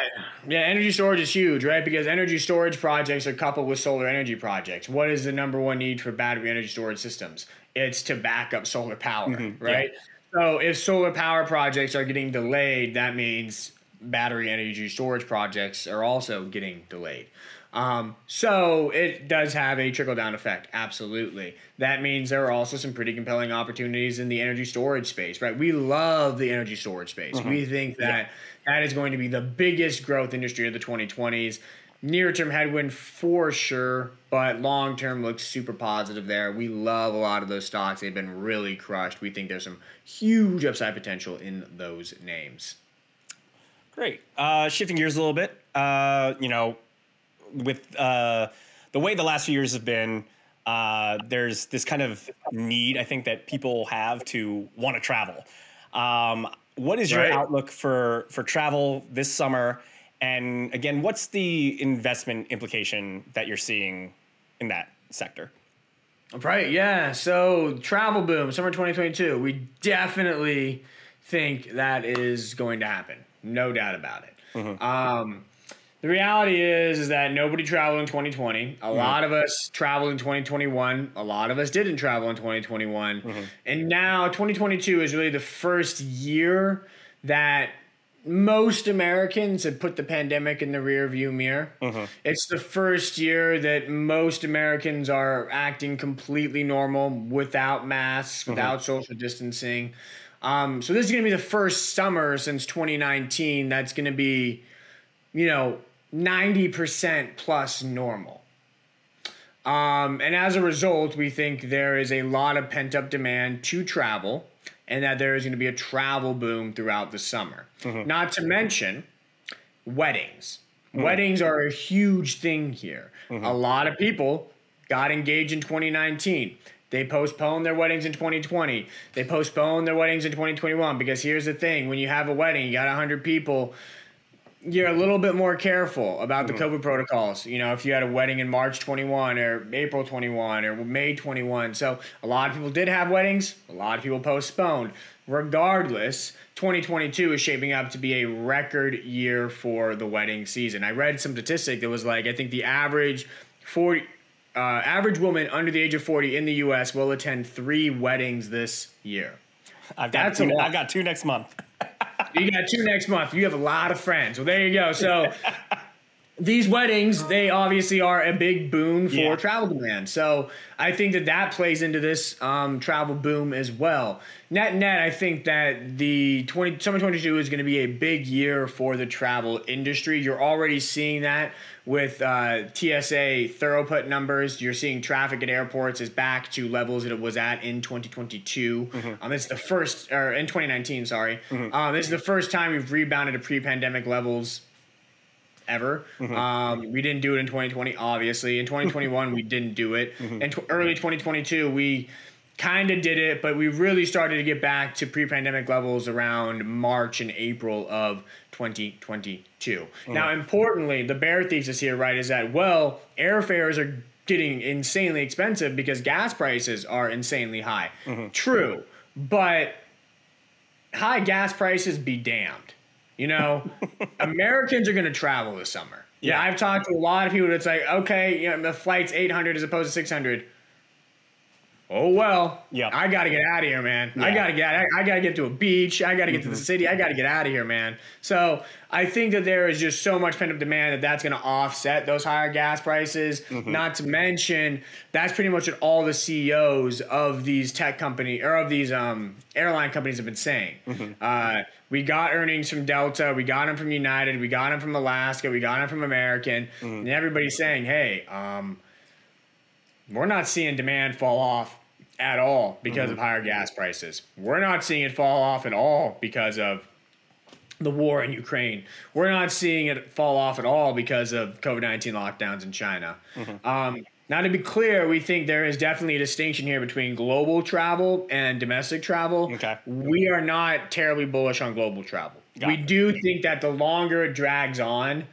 yeah. Energy storage is huge, right? Because energy storage projects are coupled with solar energy projects. What is the number one need for battery energy storage systems? It's to back up solar power, mm-hmm. right? Yeah. So if solar power projects are getting delayed, that means battery energy storage projects are also getting delayed. Um, so it does have a trickle down effect, absolutely. That means there are also some pretty compelling opportunities in the energy storage space, right? We love the energy storage space. Mm-hmm. We think that yeah. that is going to be the biggest growth industry of the 2020s. Near term headwind for sure, but long term looks super positive there. We love a lot of those stocks. They've been really crushed. We think there's some huge upside potential in those names. Great. Uh, shifting gears a little bit, uh, you know, with uh, the way the last few years have been, uh, there's this kind of need I think that people have to want to travel. Um, what is your right. outlook for for travel this summer? And again, what's the investment implication that you're seeing in that sector? Right. Yeah. So travel boom, summer 2022. We definitely think that is going to happen. No doubt about it. Mm-hmm. Um, the reality is is that nobody traveled in 2020. A mm-hmm. lot of us traveled in 2021. A lot of us didn't travel in 2021. Mm-hmm. And now 2022 is really the first year that most Americans have put the pandemic in the rearview mirror. Mm-hmm. It's the first year that most Americans are acting completely normal without masks, mm-hmm. without social distancing. Um, so this is going to be the first summer since 2019 that's going to be, you know, 90% plus normal. Um, and as a result, we think there is a lot of pent up demand to travel and that there is going to be a travel boom throughout the summer. Mm-hmm. Not to mention weddings. Mm-hmm. Weddings are a huge thing here. Mm-hmm. A lot of people got engaged in 2019. They postponed their weddings in 2020. They postponed their weddings in 2021 because here's the thing when you have a wedding, you got 100 people you're a little bit more careful about the mm-hmm. COVID protocols. You know, if you had a wedding in March 21 or April 21 or May 21. So a lot of people did have weddings, a lot of people postponed. Regardless, 2022 is shaping up to be a record year for the wedding season. I read some statistic that was like, I think the average 40. Uh, average woman under the age of 40 in the U.S. will attend three weddings this year. I've got, two, I've got two next month you got two next month. You have a lot of friends. Well, there you go. So these weddings, they obviously are a big boon for yeah. travel demand. So I think that that plays into this um, travel boom as well. Net net, I think that the 20, summer 22 is going to be a big year for the travel industry. You're already seeing that with uh, TSA Throughput numbers. You're seeing traffic at airports is back to levels that it was at in 2022. Mm-hmm. Um, it's the first, or in 2019, sorry. Mm-hmm. Um, this is the first time we've rebounded to pre-pandemic levels ever. Mm-hmm. Um, we didn't do it in 2020, obviously. In 2021, we didn't do it. Mm-hmm. In t- early 2022, we kind of did it, but we really started to get back to pre-pandemic levels around March and April of 2022. Mm. Now, importantly, the bear thesis here, right, is that well, airfares are getting insanely expensive because gas prices are insanely high. Mm-hmm. True, but high gas prices be damned. You know, Americans are going to travel this summer. Yeah. yeah, I've talked to a lot of people that's like, okay, you know, the flight's 800 as opposed to 600 oh well yeah i gotta get out of here man yeah. i gotta get I, I, gotta get to a beach i gotta get mm-hmm. to the mm-hmm. city i gotta get out of here man so i think that there is just so much pent up demand that that's gonna offset those higher gas prices mm-hmm. not to mention that's pretty much what all the ceos of these tech company or of these um, airline companies have been saying mm-hmm. uh, we got earnings from delta we got them from united we got them from alaska we got them from american mm-hmm. and everybody's saying hey um, we're not seeing demand fall off at all because mm-hmm. of higher gas prices. We're not seeing it fall off at all because of the war in Ukraine. We're not seeing it fall off at all because of COVID 19 lockdowns in China. Mm-hmm. Um, now, to be clear, we think there is definitely a distinction here between global travel and domestic travel. Okay. We are not terribly bullish on global travel. Got we it. do think that the longer it drags on,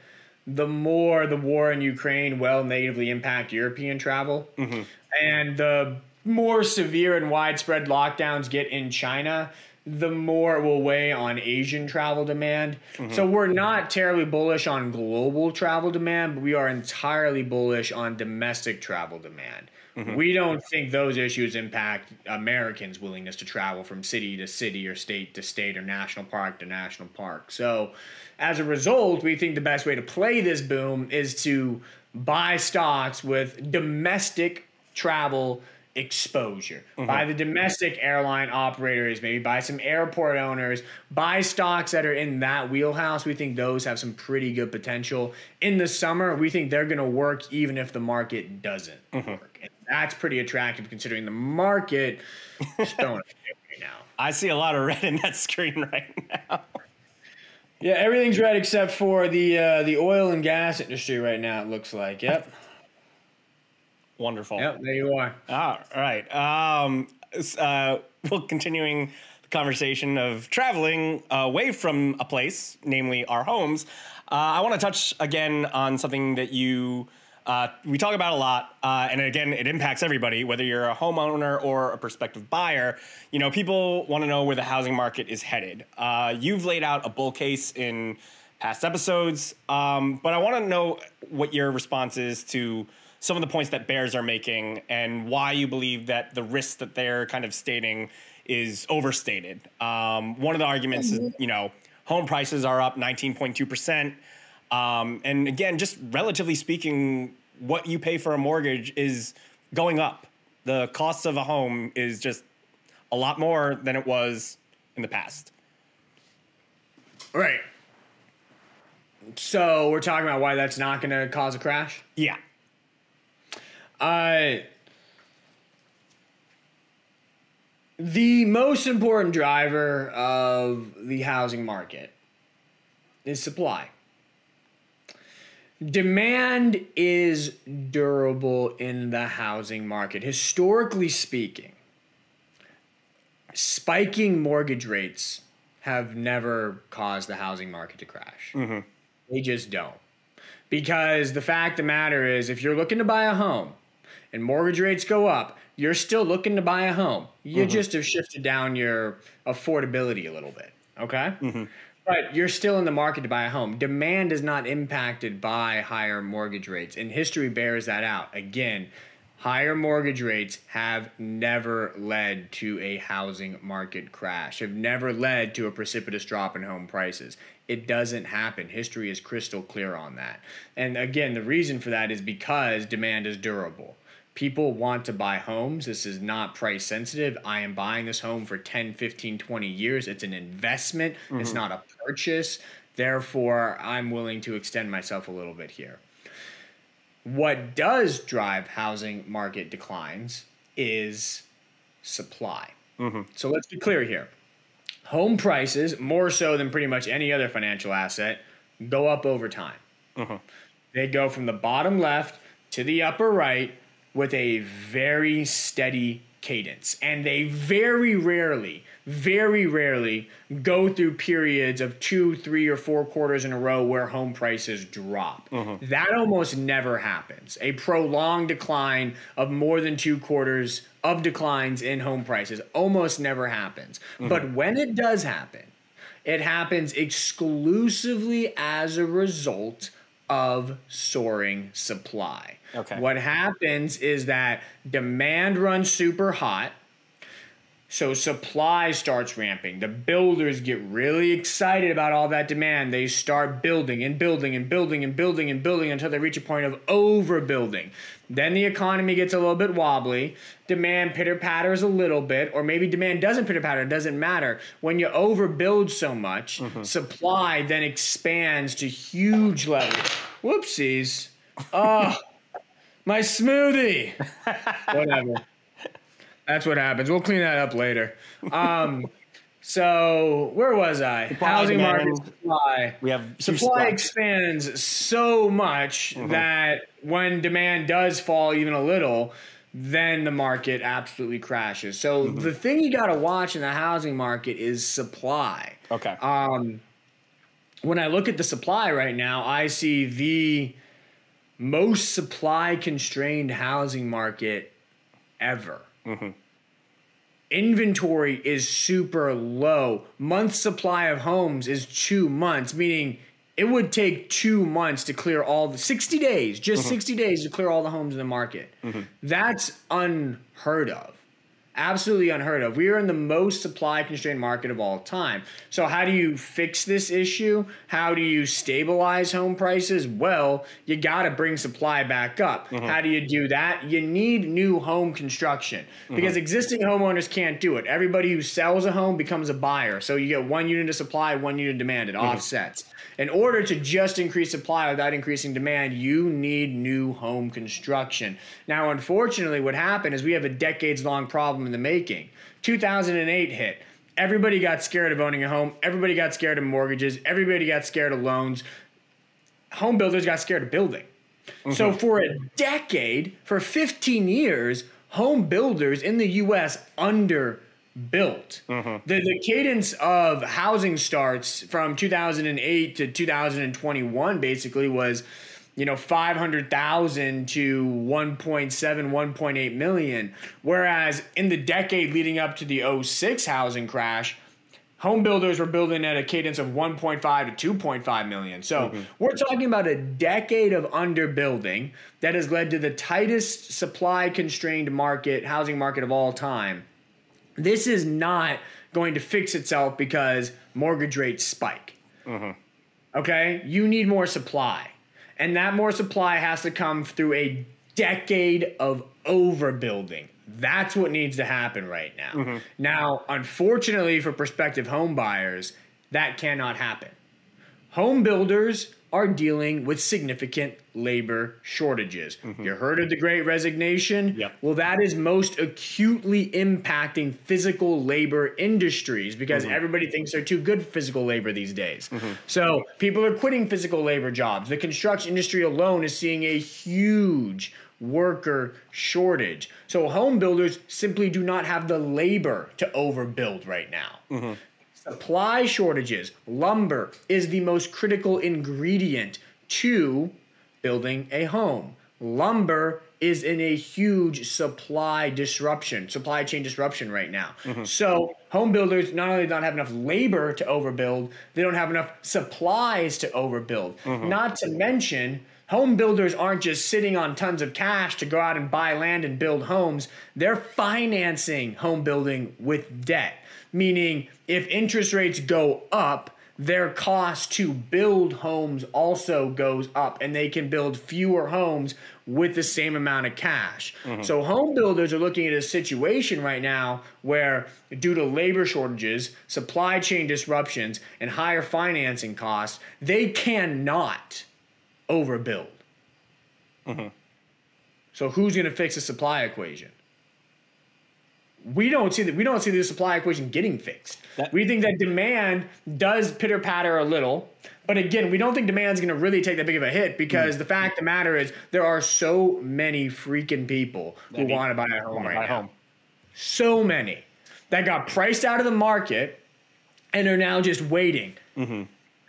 the more the war in Ukraine will negatively impact European travel. Mm-hmm. And the more severe and widespread lockdowns get in China, the more it will weigh on Asian travel demand. Mm-hmm. So we're not terribly bullish on global travel demand, but we are entirely bullish on domestic travel demand. Mm-hmm. We don't think those issues impact Americans' willingness to travel from city to city or state to state or national park to national park. So as a result, we think the best way to play this boom is to buy stocks with domestic travel exposure mm-hmm. by the domestic airline operators, maybe by some airport owners, buy stocks that are in that wheelhouse. We think those have some pretty good potential. In the summer, we think they're going to work even if the market doesn't mm-hmm. work. And that's pretty attractive considering the market is throwing right now. I see a lot of red in that screen right now. Yeah, everything's red except for the uh, the oil and gas industry right now. It looks like. Yep. Wonderful. Yep, there you are. All right. Um, uh, well, continuing the conversation of traveling away from a place, namely our homes, uh, I want to touch again on something that you. Uh, we talk about a lot, uh, and again, it impacts everybody, whether you're a homeowner or a prospective buyer. You know, people want to know where the housing market is headed. Uh, you've laid out a bull case in past episodes. Um, but I want to know what your response is to some of the points that bears are making and why you believe that the risk that they're kind of stating is overstated. Um, one of the arguments is, you know, home prices are up 19.2%. Um, and again, just relatively speaking, what you pay for a mortgage is going up. The cost of a home is just a lot more than it was in the past. Right. So we're talking about why that's not going to cause a crash. Yeah. Uh, the most important driver of the housing market is supply. Demand is durable in the housing market. Historically speaking, spiking mortgage rates have never caused the housing market to crash. They just don't. Because the fact of the matter is, if you're looking to buy a home and mortgage rates go up, you're still looking to buy a home. You mm-hmm. just have shifted down your affordability a little bit. Okay? Mm-hmm. But you're still in the market to buy a home. Demand is not impacted by higher mortgage rates, and history bears that out. Again, higher mortgage rates have never led to a housing market crash, have never led to a precipitous drop in home prices. It doesn't happen. History is crystal clear on that. And again, the reason for that is because demand is durable. People want to buy homes. This is not price sensitive. I am buying this home for 10, 15, 20 years. It's an investment, it's mm-hmm. not a purchase. Therefore, I'm willing to extend myself a little bit here. What does drive housing market declines is supply. Mm-hmm. So let's be clear here. Home prices, more so than pretty much any other financial asset, go up over time. Mm-hmm. They go from the bottom left to the upper right with a very steady cadence. And they very rarely, very rarely go through periods of two, three, or four quarters in a row where home prices drop. Uh-huh. That almost never happens. A prolonged decline of more than two quarters of declines in home prices almost never happens. Mm-hmm. But when it does happen, it happens exclusively as a result of soaring supply. Okay. What happens is that demand runs super hot. So supply starts ramping. The builders get really excited about all that demand. They start building and building and building and building and building until they reach a point of overbuilding. Then the economy gets a little bit wobbly. Demand pitter patters a little bit, or maybe demand doesn't pitter patter. It doesn't matter. When you overbuild so much, mm-hmm. supply then expands to huge levels. Whoopsies. Oh, my smoothie. Whatever. That's what happens. We'll clean that up later. Um, so where was I? Housing demand. market supply. We have Supply supply. expands so much Mm-hmm. that when demand does fall even a little, then the market absolutely crashes. So Mm-hmm. the thing you got to watch in the housing market is supply. Okay. Um, when I look at the supply right now, I see the most supply constrained housing market ever. Mm-hmm. Inventory is super low. Month supply of homes is two months, meaning it would take two months to clear all the 60 days, just mm-hmm. 60 days to clear all the homes in the market. Mm-hmm. That's unheard of absolutely unheard of. We are in the most supply constrained market of all time. So, how do you fix this issue? How do you stabilize home prices? Well, you got to bring supply back up. Mm-hmm. How do you do that? You need new home construction mm-hmm. because existing homeowners can't do it. Everybody who sells a home becomes a buyer. So, you get one unit of supply, one unit of demand. It mm-hmm. offsets. In order to just increase supply without increasing demand, you need new home construction. Now, unfortunately, what happened is we have a decades long problem in the making. 2008 hit. Everybody got scared of owning a home. Everybody got scared of mortgages. Everybody got scared of loans. Home builders got scared of building. So, mm-hmm. for a decade, for 15 years, home builders in the US underbuilt. Mm-hmm. The, the cadence of housing starts from 2008 to 2021 basically was you know 500,000 to 1.7 1.8 million whereas in the decade leading up to the 06 housing crash home builders were building at a cadence of 1.5 to 2.5 million. So mm-hmm. we're talking about a decade of underbuilding that has led to the tightest supply constrained market, housing market of all time. This is not going to fix itself because mortgage rates spike. Mm-hmm. Okay? You need more supply. And that more supply has to come through a decade of overbuilding. That's what needs to happen right now. Mm-hmm. Now, unfortunately for prospective home buyers, that cannot happen. Home builders are dealing with significant labor shortages. Mm-hmm. You heard of the great resignation? Yep. Well, that is most acutely impacting physical labor industries because mm-hmm. everybody thinks they're too good for physical labor these days. Mm-hmm. So people are quitting physical labor jobs. The construction industry alone is seeing a huge worker shortage. So home builders simply do not have the labor to overbuild right now. Mm-hmm. Supply shortages, lumber is the most critical ingredient to building a home. Lumber is in a huge supply disruption, supply chain disruption right now. Mm-hmm. So home builders not only don't have enough labor to overbuild, they don't have enough supplies to overbuild. Mm-hmm. Not to mention home builders aren't just sitting on tons of cash to go out and buy land and build homes. They're financing home building with debt, meaning if interest rates go up, their cost to build homes also goes up and they can build fewer homes with the same amount of cash. Mm-hmm. So home builders are looking at a situation right now where due to labor shortages, supply chain disruptions and higher financing costs, they cannot overbuild. Mm-hmm. So who's going to fix the supply equation? We don't see that. We don't see the supply equation getting fixed. That, we think that demand does pitter patter a little, but again, we don't think demand's going to really take that big of a hit because mm-hmm. the fact of the matter is there are so many freaking people who want to buy a home right now. Home. So many that got priced out of the market and are now just waiting. Mm-hmm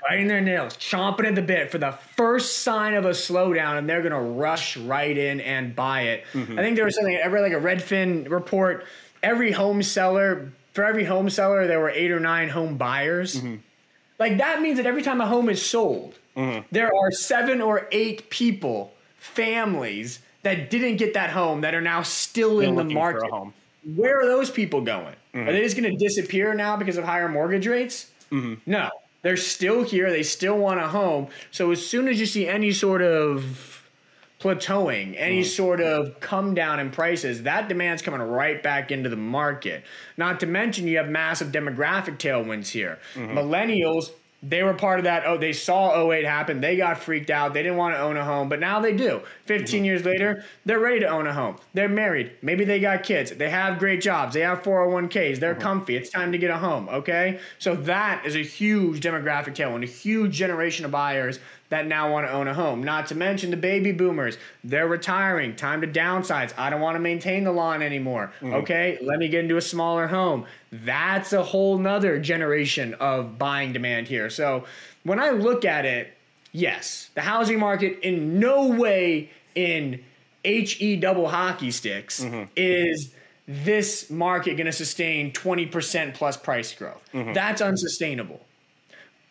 biting their nails, chomping at the bit for the first sign of a slowdown, and they're gonna rush right in and buy it. Mm-hmm. I think there was something every like a Redfin report. Every home seller for every home seller, there were eight or nine home buyers. Mm-hmm. Like that means that every time a home is sold, mm-hmm. there are seven or eight people, families that didn't get that home that are now still in the market. Where are those people going? Mm-hmm. Are they just going to disappear now because of higher mortgage rates? Mm-hmm. No, they're still here. They still want a home. So as soon as you see any sort of plateauing, any mm. sort of come down in prices, that demand's coming right back into the market. Not to mention you have massive demographic tailwinds here. Mm-hmm. Millennials they were part of that. Oh, they saw 08 happen. They got freaked out. They didn't want to own a home, but now they do. 15 mm-hmm. years later, they're ready to own a home. They're married. Maybe they got kids. They have great jobs. They have 401ks. They're mm-hmm. comfy. It's time to get a home, okay? So that is a huge demographic tailwind, a huge generation of buyers that now want to own a home. Not to mention the baby boomers. They're retiring. Time to downsize. I don't want to maintain the lawn anymore. Mm-hmm. Okay, let me get into a smaller home. That's a whole nother generation of buying demand here. So when I look at it, yes, the housing market in no way in HE double hockey sticks mm-hmm. is this market going to sustain 20% plus price growth. Mm-hmm. That's unsustainable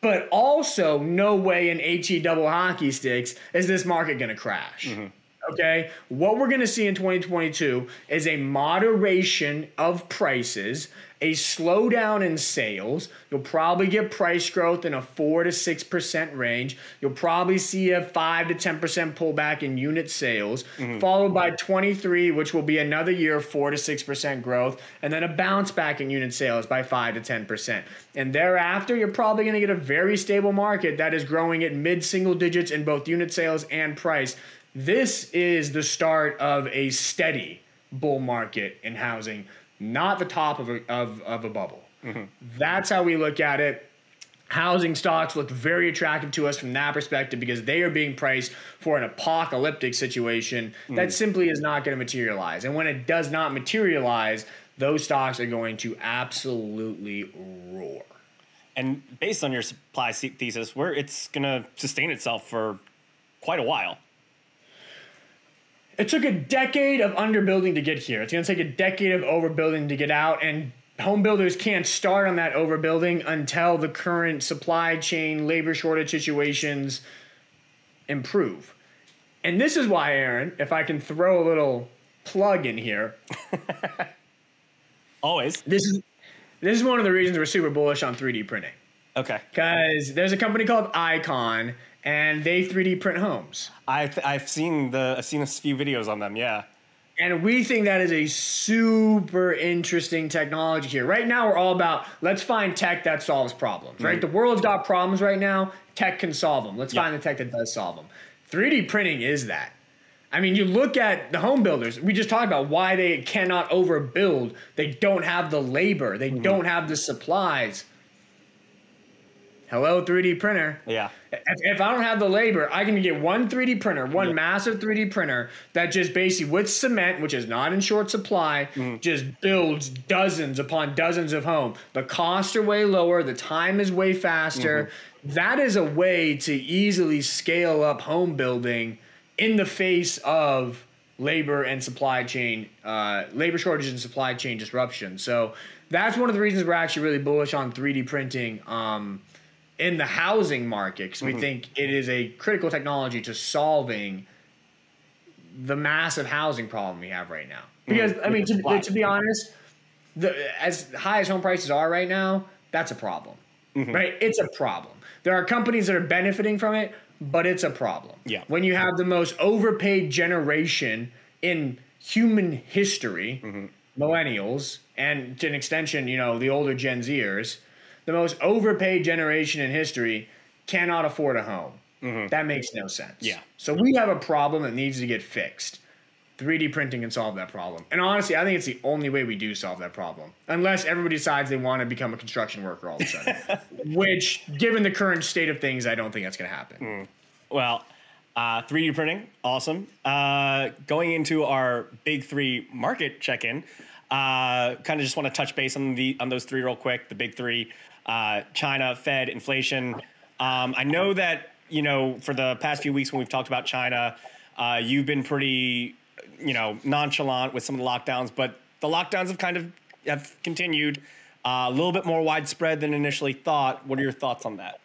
but also no way in HE double hockey sticks is this market going to crash. Mm-hmm. Okay, what we're going to see in 2022 is a moderation of prices a slowdown in sales. You'll probably get price growth in a 4 to 6% range. You'll probably see a 5 to 10% pullback in unit sales, mm-hmm. followed by 23, which will be another year of 4 to 6% growth, and then a bounce back in unit sales by 5 to 10%. And thereafter, you're probably going to get a very stable market that is growing at mid single digits in both unit sales and price. This is the start of a steady bull market in housing not the top of a, of, of a bubble. Mm-hmm. That's how we look at it. Housing stocks look very attractive to us from that perspective because they are being priced for an apocalyptic situation mm-hmm. that simply is not going to materialize. And when it does not materialize, those stocks are going to absolutely roar. And based on your supply thesis, where it's going to sustain itself for quite a while. It took a decade of underbuilding to get here. It's going to take a decade of overbuilding to get out. And home builders can't start on that overbuilding until the current supply chain labor shortage situations improve. And this is why, Aaron, if I can throw a little plug in here, Always. this is this is one of the reasons we're super bullish on 3D printing. Okay. Because there's a company called Icon, and they 3D print homes. I've I've seen the I've seen a few videos on them. Yeah. And we think that is a super interesting technology here. Right now, we're all about let's find tech that solves problems, right? Mm. The world's got problems right now. Tech can solve them. Let's Yeah. find the tech that does solve them. 3D printing is that. I mean, you look at the home builders, we just talked about why they cannot overbuild. They don't have the labor, they mm-hmm. don't have the supplies. Hello, 3D printer. Yeah. If, if I don't have the labor, I can get one 3D printer, one Yep. massive 3D printer that just basically with cement, which is not in short supply, just builds dozens upon dozens of homes. The costs are way lower, the time is way faster. That is a way to easily scale up home building in the face of labor and supply chain, uh, labor shortages and supply chain disruption. So that's one of the reasons we're actually really bullish on 3D printing. Um, in the housing market because we think it is a critical technology to solving the massive housing problem we have right now. Because I mean, to, to be honest, the as high as home prices are right now, that's a problem, right? It's a problem. There are companies that are benefiting from it, but it's a problem. Yeah. When you have the most overpaid generation in human history, millennials, and to an extension, you know, the older Gen Zers, the most overpaid generation in history cannot afford a home. That makes no sense. Yeah. So we have a problem that needs to get fixed. 3D printing can solve that problem. And honestly, I think it's the only way we do solve that problem. Unless everybody decides they want to become a construction worker all of a sudden. Which, given the current state of things, I don't think that's going to happen. Well, uh, 3D printing, awesome. Uh, going into our big three market check-in, uh, kind of just want to touch base on the on those three real quick. The big three: uh, China, Fed, inflation. Um, I know that you know for the past few weeks when we've talked about China, uh, you've been pretty you know nonchalant with some of the lockdowns, but the lockdowns have kind of have continued. Uh, a little bit more widespread than initially thought. What are your thoughts on that?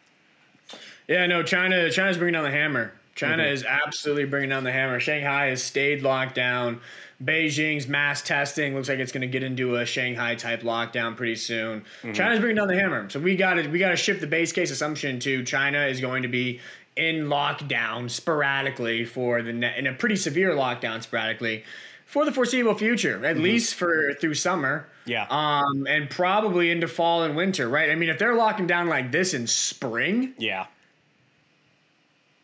Yeah, no, China. China's bringing down the hammer. China is absolutely bringing down the hammer. Shanghai has stayed locked down. Beijing's mass testing looks like it's going to get into a Shanghai type lockdown pretty soon. Mm-hmm. China's bringing down the hammer. So we got to we got to shift the base case assumption to China is going to be in lockdown sporadically for the ne- in a pretty severe lockdown sporadically for the foreseeable future, at mm-hmm. least for through summer. Yeah. Um, and probably into fall and winter, right? I mean, if they're locking down like this in spring, Yeah.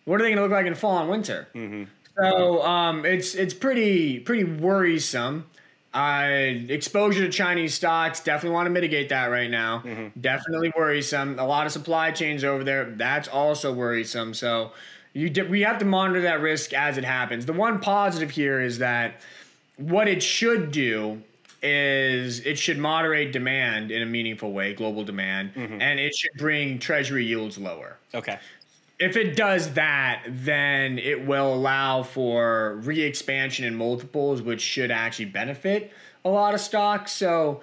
what are they going to look like in fall and winter? Mm-hmm. So um, it's it's pretty pretty worrisome. Uh, exposure to Chinese stocks definitely want to mitigate that right now. Definitely worrisome. A lot of supply chains over there. That's also worrisome. So you di- we have to monitor that risk as it happens. The one positive here is that what it should do is it should moderate demand in a meaningful way, global demand, and it should bring treasury yields lower Okay. If it does that, then it will allow for re-expansion in multiples, which should actually benefit a lot of stocks. So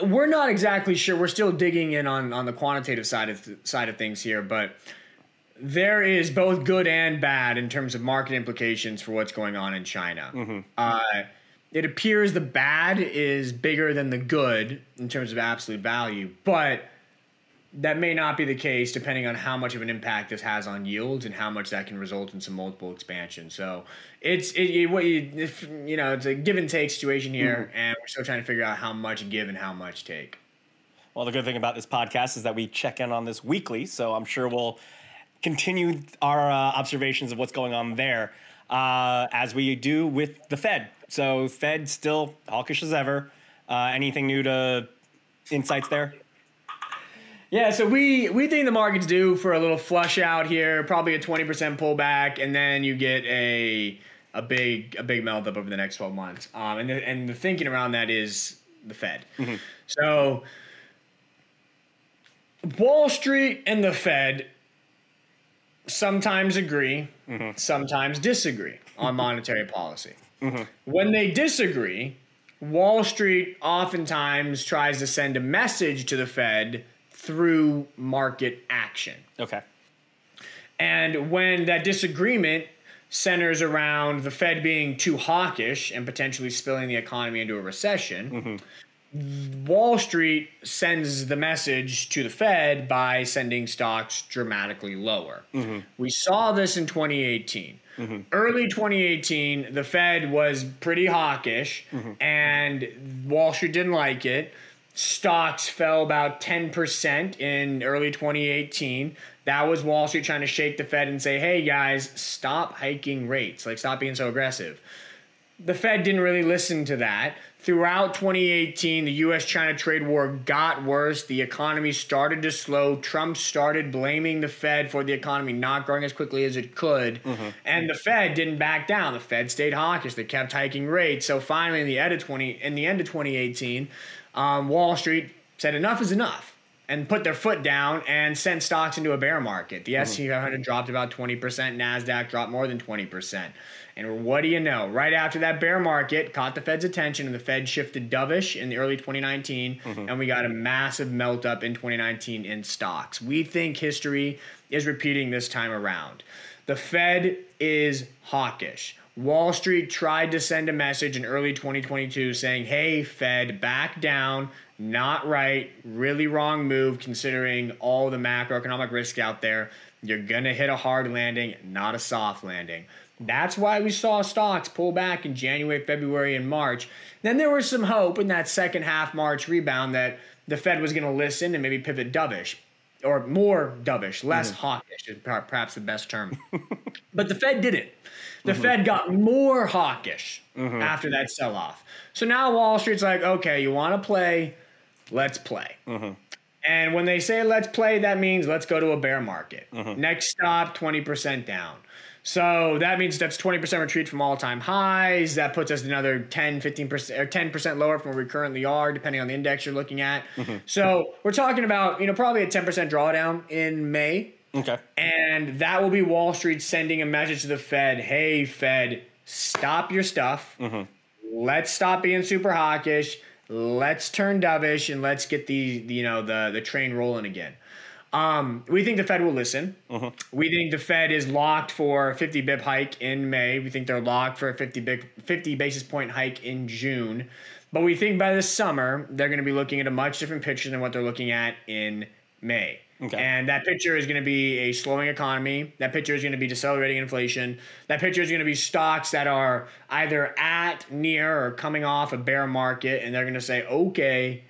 uh, we're not exactly sure. We're still digging in on on the quantitative side of th- side of things here, but there is both good and bad in terms of market implications for what's going on in China. Uh, it appears the bad is bigger than the good in terms of absolute value, but that may not be the case depending on how much of an impact this has on yields and how much that can result in some multiple expansion. So it's it, it what you if, you know it's a give and take situation here, and we're still trying to figure out how much give and how much take. Well, the good thing about this podcast is that we check in on this weekly, so I'm sure we'll continue our uh, observations of what's going on there uh, as we do with the Fed. So, Fed still hawkish as ever. Uh, anything new to insights there? Yeah, so we we think the market's due for a little flush out here, probably a twenty percent pullback, and then you get a a big a big melt up over the next twelve months. Um, and the, and the thinking around that is the Fed. Mm-hmm. So Wall Street and the Fed sometimes agree, mm-hmm. sometimes disagree on monetary policy. Mm-hmm. When they disagree, Wall Street oftentimes tries to send a message to the Fed through market action. Okay. And when that disagreement centers around the Fed being too hawkish and potentially spilling the economy into a recession, mm-hmm. Wall Street sends the message to the Fed by sending stocks dramatically lower. Mm-hmm. We saw this in 2018. Mm-hmm. Early 2018, the Fed was pretty hawkish, mm-hmm. and Wall Street didn't like it. Stocks fell about 10% in early 2018. That was Wall Street trying to shake the Fed and say, hey guys, stop hiking rates. Like, stop being so aggressive. The Fed didn't really listen to that. Throughout 2018, the US China trade war got worse. The economy started to slow. Trump started blaming the Fed for the economy not growing as quickly as it could. Mm-hmm. And the Fed didn't back down. The Fed stayed hawkish. They kept hiking rates. So finally, in the end of 20, in the end of 2018, um, Wall Street said enough is enough and put their foot down and sent stocks into a bear market. The mm-hmm. S&P 500 dropped about 20%, Nasdaq dropped more than 20%. And what do you know? Right after that bear market caught the Fed's attention and the Fed shifted dovish in the early 2019 mm-hmm. and we got a massive melt up in 2019 in stocks. We think history is repeating this time around. The Fed is hawkish. Wall Street tried to send a message in early 2022 saying, "Hey Fed, back down. Not right. Really wrong move considering all the macroeconomic risk out there. You're going to hit a hard landing, not a soft landing." That's why we saw stocks pull back in January, February, and March. Then there was some hope in that second half March rebound that the Fed was going to listen and maybe pivot dovish or more dovish, less mm-hmm. hawkish is perhaps the best term. but the Fed didn't. The mm-hmm. Fed got more hawkish mm-hmm. after that sell off. So now Wall Street's like, okay, you want to play? Let's play. Mm-hmm. And when they say let's play, that means let's go to a bear market. Mm-hmm. Next stop, 20% down. So that means that's 20% retreat from all time highs. That puts us another 10, 15% or 10% lower from where we currently are, depending on the index you're looking at. Mm-hmm. So we're talking about, you know, probably a 10% drawdown in May. Okay. And that will be Wall Street sending a message to the Fed hey, Fed, stop your stuff. Mm-hmm. Let's stop being super hawkish. Let's turn dovish and let's get the, you know the the train rolling again. Um, we think the Fed will listen. Uh-huh. We think the Fed is locked for a 50 bip hike in May. We think they're locked for a 50 bip, 50 basis point hike in June. But we think by the summer they're going to be looking at a much different picture than what they're looking at in May. Okay. And that picture is going to be a slowing economy. That picture is going to be decelerating inflation. That picture is going to be stocks that are either at, near, or coming off a bear market, and they're going to say, okay,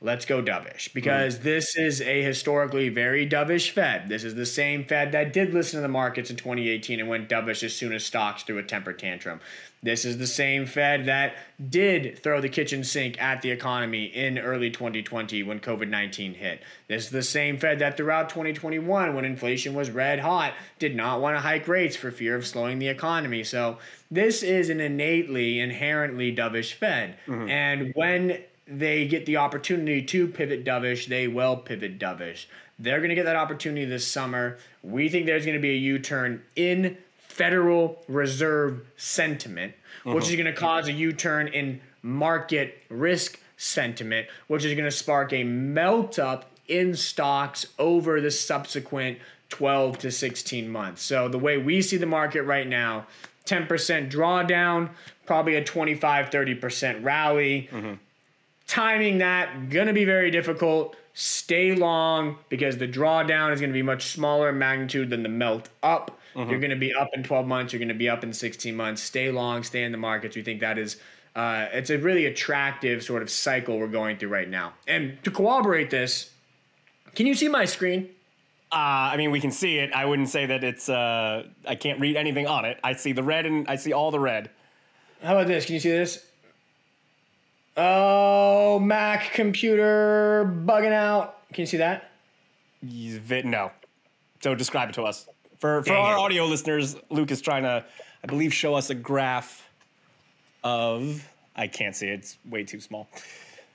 let's go dovish because mm. this is a historically very dovish Fed. This is the same Fed that did listen to the markets in 2018 and went dovish as soon as stocks threw a temper tantrum. This is the same Fed that did throw the kitchen sink at the economy in early 2020 when COVID 19 hit. This is the same Fed that throughout 2021, when inflation was red hot, did not want to hike rates for fear of slowing the economy. So, this is an innately, inherently dovish Fed. Mm-hmm. And when they get the opportunity to pivot dovish, they will pivot dovish. They're going to get that opportunity this summer. We think there's going to be a U turn in Federal Reserve sentiment, uh-huh. which is going to cause a U turn in market risk sentiment, which is going to spark a melt up in stocks over the subsequent 12 to 16 months. So, the way we see the market right now, 10% drawdown, probably a 25 30% rally. Mm-hmm timing that going to be very difficult. Stay long because the drawdown is going to be much smaller in magnitude than the melt up. Mm-hmm. You're going to be up in 12 months. You're going to be up in 16 months. Stay long. Stay in the markets. We think that is. Uh, it's a really attractive sort of cycle we're going through right now. And to corroborate this, can you see my screen? Uh, I mean, we can see it. I wouldn't say that it's. Uh, I can't read anything on it. I see the red and I see all the red. How about this? Can you see this? Oh, Mac computer bugging out. Can you see that? No. So describe it to us. For for our audio listeners, Luke is trying to, I believe, show us a graph of. I can't see it. It's way too small.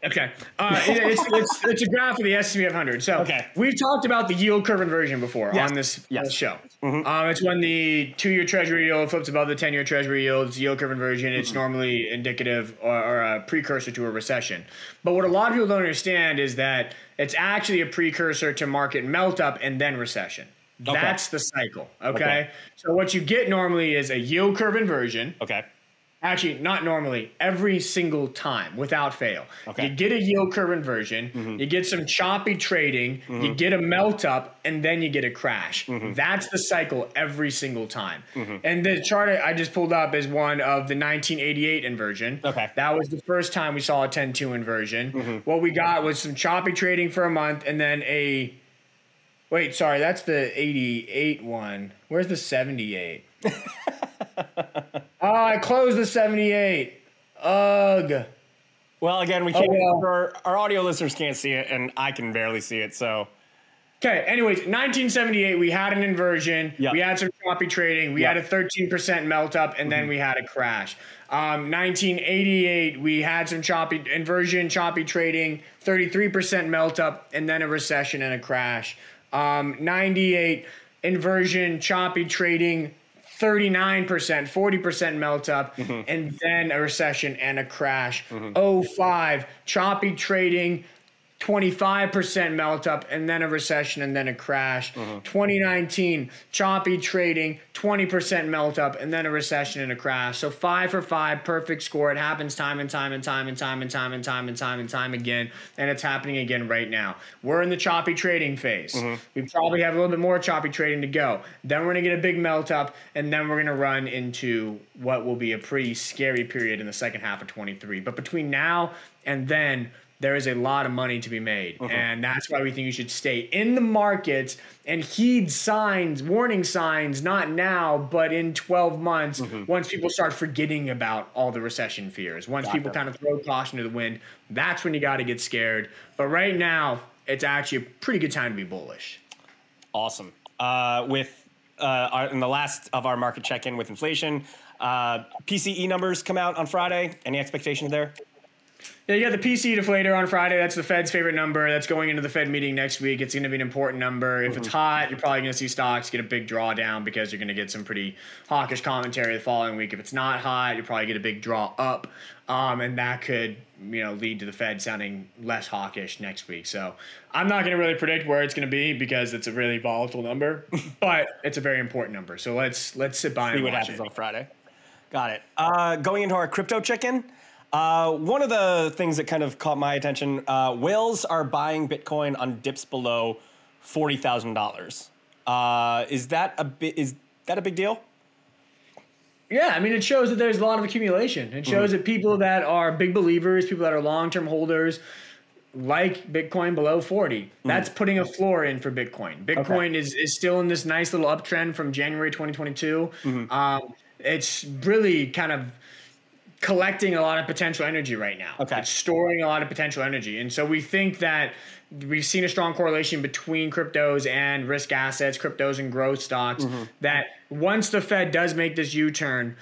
Okay. Uh, it- it's, it's, it's a graph of the S&P 500. So Okay. we've talked about the yield curve inversion before Yes. on this, Yes. this show. Um, it's when the two-year Treasury yield flips above the ten-year Treasury yield. It's yield curve inversion. It's normally indicative or, or a precursor to a recession. But what a lot of people don't understand is that it's actually a precursor to market melt up and then recession. That's the cycle. Okay? Okay. So what you get normally is a yield curve inversion. Okay. Actually, not normally. Every single time, without fail, Okay. you get a yield curve inversion. Mm-hmm. You get some choppy trading. You mm-hmm. get a melt up, and then you get a crash. Mm-hmm. That's the cycle every single time. And the chart I just pulled up is one of the 1988 inversion. Okay. that was the first time we saw a 10-2 inversion. What we got was some choppy trading for a month, and then a. Wait, sorry, that's the 88 one. Where's the 78? Oh, I closed the 78. Ugh. Well, again, we can't. well. Our, our audio listeners can't see it, and I can barely see it. So Okay, anyways, 1978, we had an inversion. Yeah. We had some choppy trading. We Yeah. had a 13% melt up, and then we had a crash. Um, 1988, we had some choppy inversion, choppy trading, 33% melt up, and then a recession and a crash. Um, 98, inversion, choppy trading, 39%, 40% melt up, mm-hmm. and then a recession and a crash. Mm-hmm. 05, choppy trading, 25% melt up and then a recession and then a crash. Mm-hmm. 2019, choppy trading, 20% melt up and then a recession and a crash. So five for five, perfect score. It happens time and time and time and time and time and time and time and time again. And it's happening again right now. We're in the choppy trading phase. Mm-hmm. We probably have a little bit more choppy trading to go. Then we're going to get a big melt up and then we're going to run into what will be a pretty scary period in the second half of 23. But between now and then, there is a lot of money to be made. And that's why we think you should stay in the markets and heed signs, warning signs, not now, but in 12 months, once people start forgetting about all the recession fears. Once people kind of throw caution to the wind, that's when you got to get scared. But right now, it's actually a pretty good time to be bullish. awesome. Uh, with uh, our, in the last of our market check-in with inflation, uh, PCE numbers come out on Friday. Any expectations there? Yeah, you got the PC deflator on Friday. That's the Fed's favorite number. That's going into the Fed meeting next week. It's going to be an important number. If it's hot, you're probably going to see stocks get a big drawdown because you're going to get some pretty hawkish commentary the following week. If it's not hot, you probably get a big draw up, um, and that could you know lead to the Fed sounding less hawkish next week. So I'm not going to really predict where it's going to be because it's a really volatile number, but it's a very important number. So let's let's sit by See and see what watch happens it. on Friday. Got it. Uh, going into our crypto check-in, uh, one of the things that kind of caught my attention: uh, whales are buying Bitcoin on dips below forty thousand dollars. Uh, is that a bit? Is that a big deal? Yeah, I mean, it shows that there's a lot of accumulation. It shows that people that are big believers, people that are long term holders, like Bitcoin below 40. That's putting a floor in for Bitcoin. Bitcoin is, is still in this nice little uptrend from January 2022. Um, it's really kind of collecting a lot of potential energy right now. Okay. It's storing a lot of potential energy. And so we think that we've seen a strong correlation between cryptos and risk assets, cryptos and growth stocks, mm-hmm. that once the Fed does make this U turn,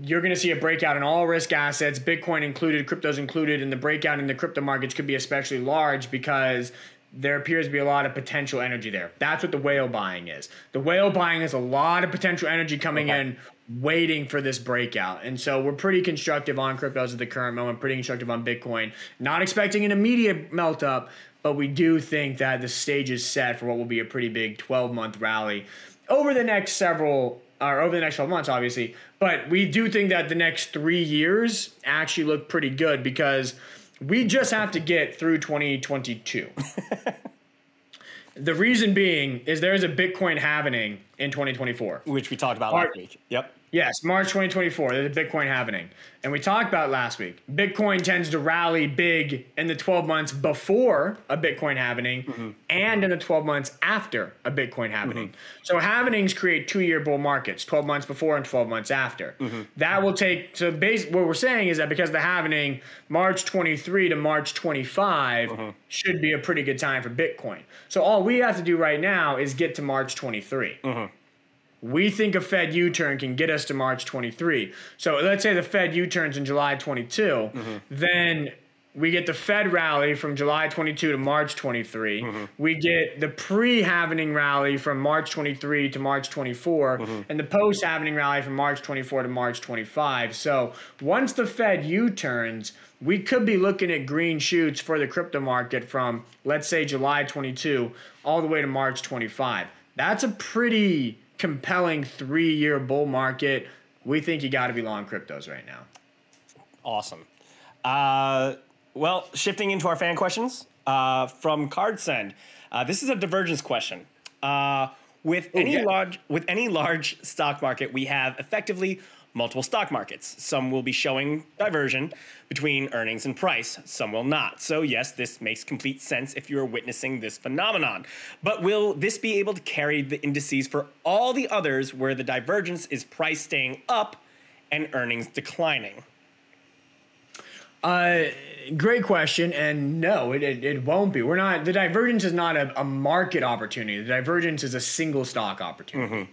you're going to see a breakout in all risk assets, Bitcoin included, cryptos included, and the breakout in the crypto markets could be especially large because there appears to be a lot of potential energy there. That's what the whale buying is. The whale buying is a lot of potential energy coming Okay. in, waiting for this breakout. And so we're pretty constructive on cryptos at the current moment, pretty constructive on Bitcoin. Not expecting an immediate melt up, but we do think that the stage is set for what will be a pretty big 12 month rally over the next several or over the next 12 months, obviously. But we do think that the next three years actually look pretty good because we just have to get through 2022. the reason being is there's a Bitcoin halvening in 2024. Which we talked about Mark- last week. Yep. Yes, March 2024, there's a Bitcoin halvening. And we talked about last week. Bitcoin tends to rally big in the 12 months before a Bitcoin halvening mm-hmm. and in the 12 months after a Bitcoin halvening. Mm-hmm. So halvenings create two year bull markets, 12 months before and 12 months after. Mm-hmm. That will take, so base, what we're saying is that because the halvening March 23 to March 25 uh-huh. should be a pretty good time for Bitcoin. So all we have to do right now is get to March 23 uh-huh. We think a Fed U turn can get us to March 23. So let's say the Fed U turns in July 22, then we get the Fed rally from July 22 to March 23. Mm-hmm. We get the pre-halvening rally from March 23 to March 24, mm-hmm. and the post-halvening rally from March 24 to March 25. So once the Fed U-turns, we could be looking at green shoots for the crypto market from let's say July 22 all the way to March 25. That's a pretty compelling three-year bull market. We think you got to be long cryptos right now. Awesome. Uh, well, shifting into our fan questions uh, from CardSend. Uh, this is a divergence question. Uh, with Ooh, any yeah. large with any large stock market, we have effectively multiple stock markets. Some will be showing diversion between earnings and price, some will not. So, yes, this makes complete sense if you are witnessing this phenomenon. But will this be able to carry the indices for all the others where the divergence is price staying up and earnings declining? Uh, great question, and no, it, it, it, won't be. We're not. The divergence is not a, a market opportunity. The divergence is a single stock opportunity. Mm-hmm.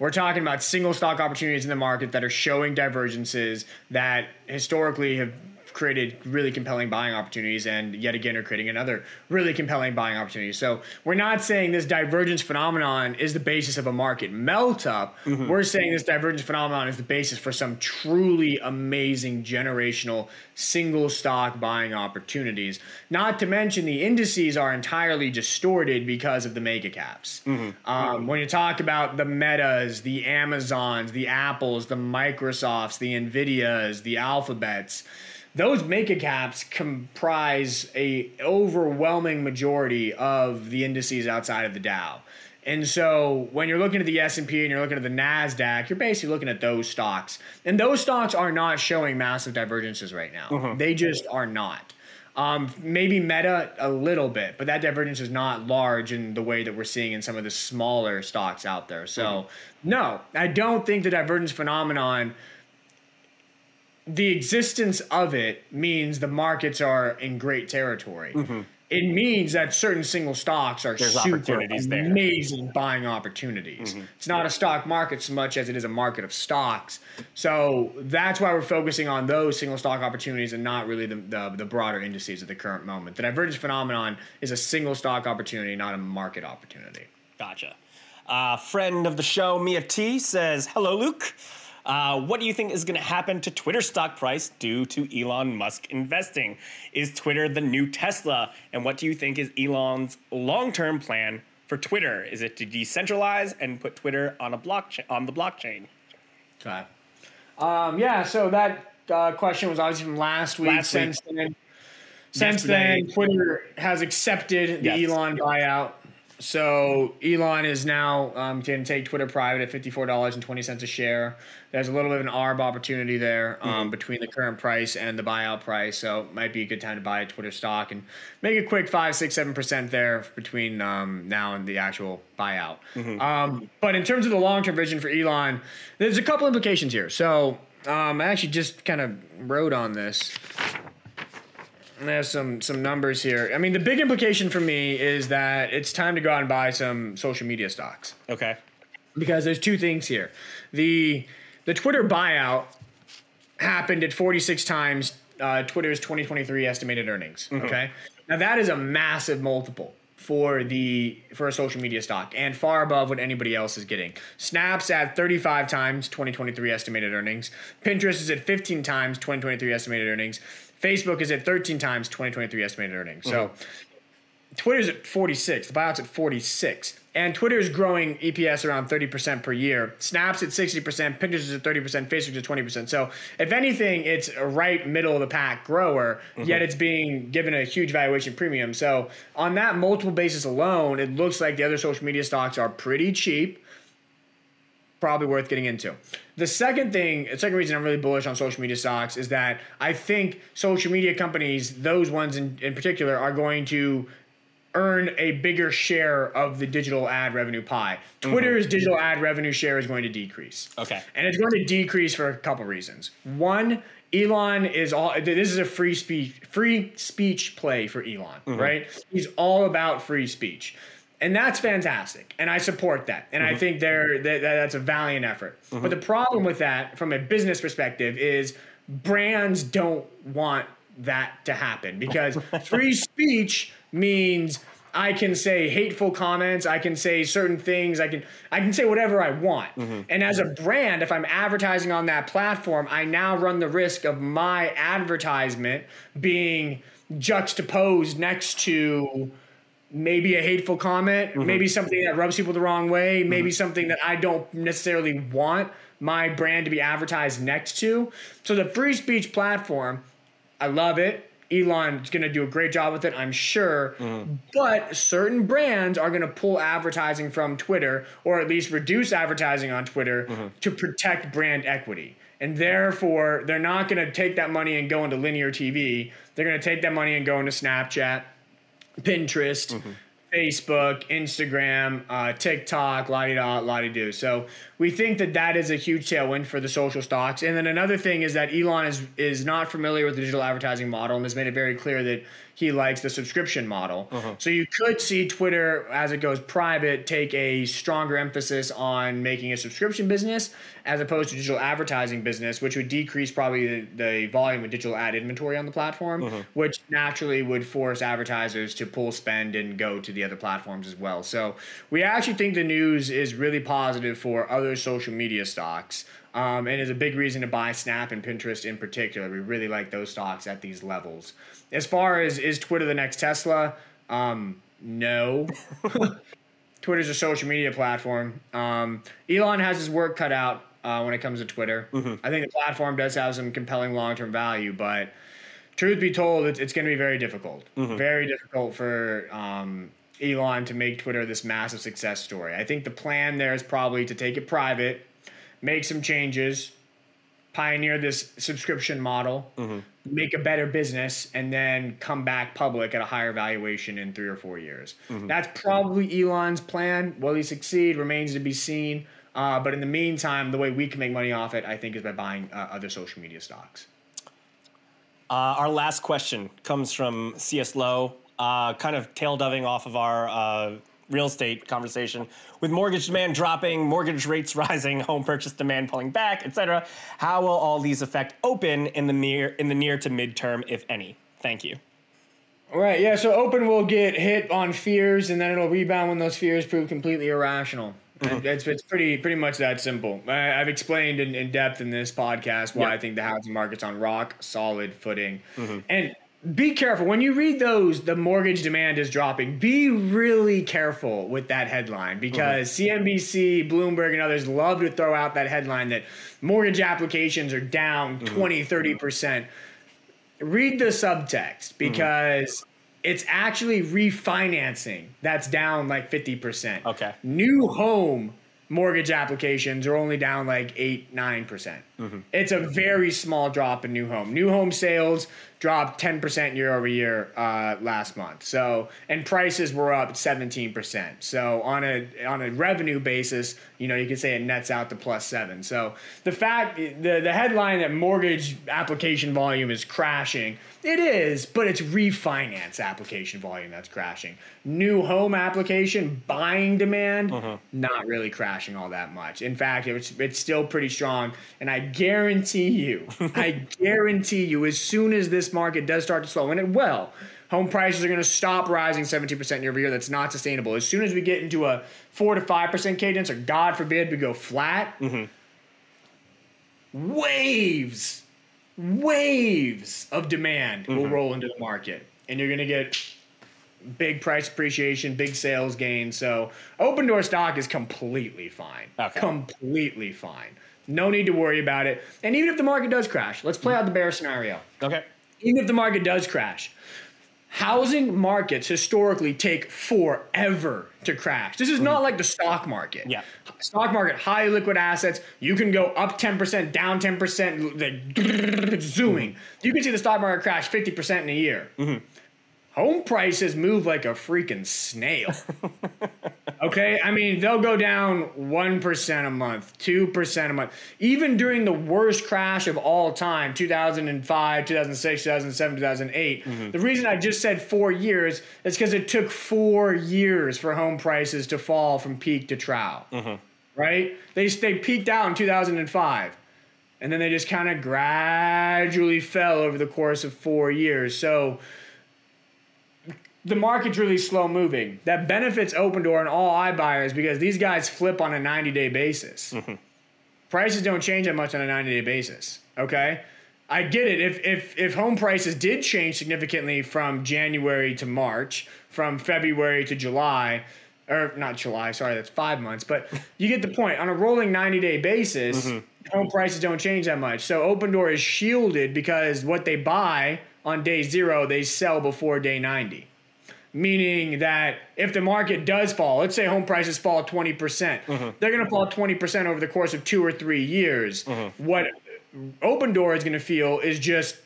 We're talking about single stock opportunities in the market that are showing divergences that historically have created really compelling buying opportunities and yet again are creating another really compelling buying opportunity. So we're not saying this divergence phenomenon is the basis of a market melt up. Mm-hmm. We're saying this divergence phenomenon is the basis for some truly amazing generational single stock buying opportunities. Not to mention the indices are entirely distorted because of the mega caps. Mm-hmm. Um, when you talk about the metas, the Amazons, the Apples, the Microsofts, the Nvidias, the Alphabets, those mega caps comprise a overwhelming majority of the indices outside of the Dow. And so when you're looking at the S&P and you're looking at the Nasdaq, you're basically looking at those stocks. And those stocks are not showing massive divergences right now. Uh-huh. They just are not. Um, maybe Meta a little bit, but that divergence is not large in the way that we're seeing in some of the smaller stocks out there. So, uh-huh. no, I don't think the divergence phenomenon the existence of it means the markets are in great territory. Mm-hmm. It means that certain single stocks are There's super amazing there. buying opportunities. Mm-hmm. It's not a stock market so much as it is a market of stocks. So that's why we're focusing on those single stock opportunities and not really the, the, the broader indices at the current moment. The divergence phenomenon is a single stock opportunity, not a market opportunity. Gotcha. Uh, friend of the show, Mia T says, "Hello, Luke." Uh, what do you think is going to happen to Twitter stock price due to Elon Musk investing? Is Twitter the new Tesla? And what do you think is Elon's long term plan for Twitter? Is it to decentralize and put Twitter on a blockchain on the blockchain? Okay. Um, yeah. So that uh, question was obviously from last week. Last since week. then, since then, Twitter has accepted the yes. Elon buyout. So Elon is now um, can take Twitter private at fifty four dollars and twenty cents a share. There's a little bit of an arb opportunity there um, mm-hmm. between the current price and the buyout price, so it might be a good time to buy a Twitter stock and make a quick five, six, seven percent there between um, now and the actual buyout. Mm-hmm. Um, but in terms of the long term vision for Elon, there's a couple implications here. So um, I actually just kind of wrote on this. There's some some numbers here. I mean, the big implication for me is that it's time to go out and buy some social media stocks. Okay. Because there's two things here. The the Twitter buyout happened at 46 times uh, Twitter's 2023 estimated earnings. Mm-hmm. Okay. Now that is a massive multiple for the for a social media stock and far above what anybody else is getting. Snap's at 35 times 2023 estimated earnings. Pinterest is at 15 times 2023 estimated earnings. Facebook is at 13 times 2023 estimated earnings. Mm-hmm. So Twitter's at 46. The buyout's at 46. And Twitter is growing EPS around 30% per year. Snap's at 60%, Pinterest is at 30%, Facebook's at 20%. So if anything, it's a right middle of the pack grower, mm-hmm. yet it's being given a huge valuation premium. So on that multiple basis alone, it looks like the other social media stocks are pretty cheap probably worth getting into. The second thing, the second reason I'm really bullish on social media stocks is that I think social media companies, those ones in, in particular, are going to earn a bigger share of the digital ad revenue pie. Twitter's mm-hmm. digital ad revenue share is going to decrease. Okay. And it's going to decrease for a couple reasons. One, Elon is all this is a free speech free speech play for Elon, mm-hmm. right? He's all about free speech and that's fantastic and i support that and mm-hmm. i think they're that, that's a valiant effort mm-hmm. but the problem with that from a business perspective is brands don't want that to happen because free speech means I can say hateful comments, I can say certain things, I can I can say whatever I want. Mm-hmm. And as a brand, if I'm advertising on that platform, I now run the risk of my advertisement being juxtaposed next to maybe a hateful comment, mm-hmm. maybe something that rubs people the wrong way, maybe mm-hmm. something that I don't necessarily want my brand to be advertised next to. So the free speech platform, I love it. Elon's going to do a great job with it, I'm sure. Mm. But certain brands are going to pull advertising from Twitter or at least reduce advertising on Twitter mm-hmm. to protect brand equity. And therefore, they're not going to take that money and go into linear TV. They're going to take that money and go into Snapchat, Pinterest, mm-hmm. Facebook, Instagram, uh, TikTok, la di da, la di do. So we think that that is a huge tailwind for the social stocks. And then another thing is that Elon is is not familiar with the digital advertising model and has made it very clear that he likes the subscription model. Uh-huh. So you could see Twitter, as it goes private, take a stronger emphasis on making a subscription business as opposed to digital advertising business, which would decrease probably the, the volume of digital ad inventory on the platform, uh-huh. which naturally would force advertisers to pull spend and go to the other platforms as well. So we actually think the news is really positive for other social media stocks. Um, and is a big reason to buy Snap and Pinterest in particular. We really like those stocks at these levels. As far as is Twitter the next Tesla? Um, no. Twitter's a social media platform. Um, Elon has his work cut out uh, when it comes to Twitter. Mm-hmm. I think the platform does have some compelling long term value, but truth be told, it's, it's going to be very difficult. Mm-hmm. Very difficult for um, Elon to make Twitter this massive success story. I think the plan there is probably to take it private, make some changes, pioneer this subscription model, mm-hmm. make a better business, and then come back public at a higher valuation in three or four years. Mm-hmm. That's probably Elon's plan. Will he succeed? Remains to be seen. Uh, but in the meantime, the way we can make money off it, I think, is by buying uh, other social media stocks. Uh, our last question comes from CS Low, uh, kind of tail doving off of our uh, real estate conversation with mortgage demand dropping, mortgage rates rising, home purchase demand pulling back, etc. How will all these affect open in the near in the near to midterm, if any? Thank you. All right, yeah. So open will get hit on fears, and then it'll rebound when those fears prove completely irrational. Mm-hmm. It's, it's pretty pretty much that simple. I, have explained in, in depth in this podcast why I think the housing market's on rock solid footing, mm-hmm. and be careful when you read those the mortgage demand is dropping be really careful with that headline because mm-hmm. cnbc bloomberg and others love to throw out that headline that mortgage applications are down mm-hmm. 20 30% read the subtext because mm-hmm. it's actually refinancing that's down like 50% okay new home mortgage applications are only down like 8 9% mm-hmm. it's a very small drop in new home new home sales dropped 10% year over year uh, last month. So, and prices were up 17%. So, on a on a revenue basis, you know, you can say it nets out to plus 7. So, the fact the the headline that mortgage application volume is crashing, it is, but it's refinance application volume that's crashing. New home application buying demand uh-huh. not really crashing all that much. In fact, it's it's still pretty strong, and I guarantee you, I guarantee you as soon as this market does start to slow, and it will, home prices are going to stop rising 17% year over year. That's not sustainable. As soon as we get into a 4 to 5% cadence, or God forbid we go flat, mm-hmm. waves, waves of demand mm-hmm. will roll into the market. And you're going to get big price appreciation, big sales gain. So Opendoor stock is completely fine. Okay. Completely fine. No need to worry about it. And even if the market does crash, let's play out the bear scenario. Okay even if the market does crash, housing markets historically take forever to crash. This is not mm-hmm. like the stock market. Yeah. Stock market, high liquid assets, you can go up 10%, down 10%, like zooming. Mm-hmm. You can see the stock market crash 50% in a year. Mm-hmm home prices move like a freaking snail. okay? I mean, they'll go down 1% a month, 2% a month. Even during the worst crash of all time, 2005, 2006, 2007, 2008, mm-hmm. the reason I just said four years is because it took four years for home prices to fall from peak to trough. Mm-hmm. Right? They, they peaked out in 2005. and then they just kind of gradually fell over the course of four years. So the market's really slow moving. That benefits Opendoor and all iBuyers because these guys flip on a 90 day basis. Mm-hmm. Prices don't change that much on a 90 day basis. Okay. I get it. If, if, if home prices did change significantly from January to March, from February to July, or not July, sorry, that's five months, but you get the point. On a rolling 90 day basis, mm-hmm. home prices don't change that much. So Opendoor is shielded because what they buy on day zero, they sell before day 90 meaning that if the market does fall, let's say home prices fall 20%, percent mm hmm they're going to fall 20% over the course of two or three years. Mm-hmm. What Opendoor is going to feel is just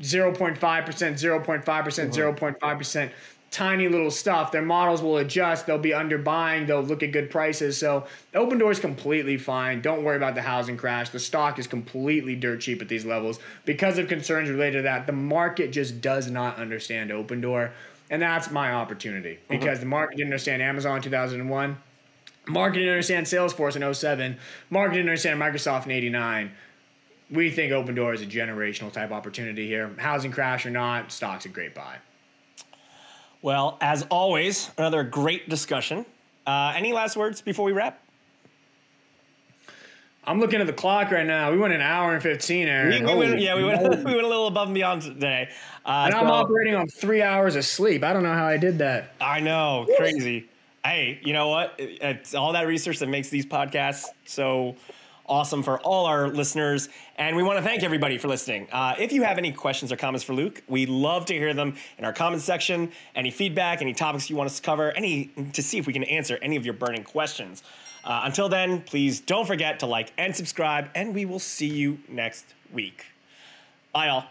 0.5%, 0.5%, mm-hmm. 0.5%. Tiny little stuff. Their models will adjust. They'll be underbuying. They'll look at good prices. So Opendoor is completely fine. Don't worry about the housing crash. The stock is completely dirt cheap at these levels because of concerns related to that. The market just does not understand Opendoor. And that's my opportunity mm-hmm. because the market didn't understand Amazon in 2001. Market didn't understand Salesforce in 07. Market didn't understand Microsoft in 89. We think Opendoor is a generational type opportunity here. Housing crash or not, stock's a great buy. Well, as always, another great discussion. Uh, any last words before we wrap? I'm looking at the clock right now. We went an hour and 15, Aaron. We, we went, yeah, we went, we went a little above and beyond today. Uh, and I'm operating on three hours of sleep. I don't know how I did that. I know. Crazy. hey, you know what? It's all that research that makes these podcasts so awesome for all our listeners. And we want to thank everybody for listening. Uh, if you have any questions or comments for Luke, we love to hear them in our comments section. Any feedback, any topics you want us to cover, any to see if we can answer any of your burning questions. Uh, until then, please don't forget to like and subscribe, and we will see you next week. Bye, all.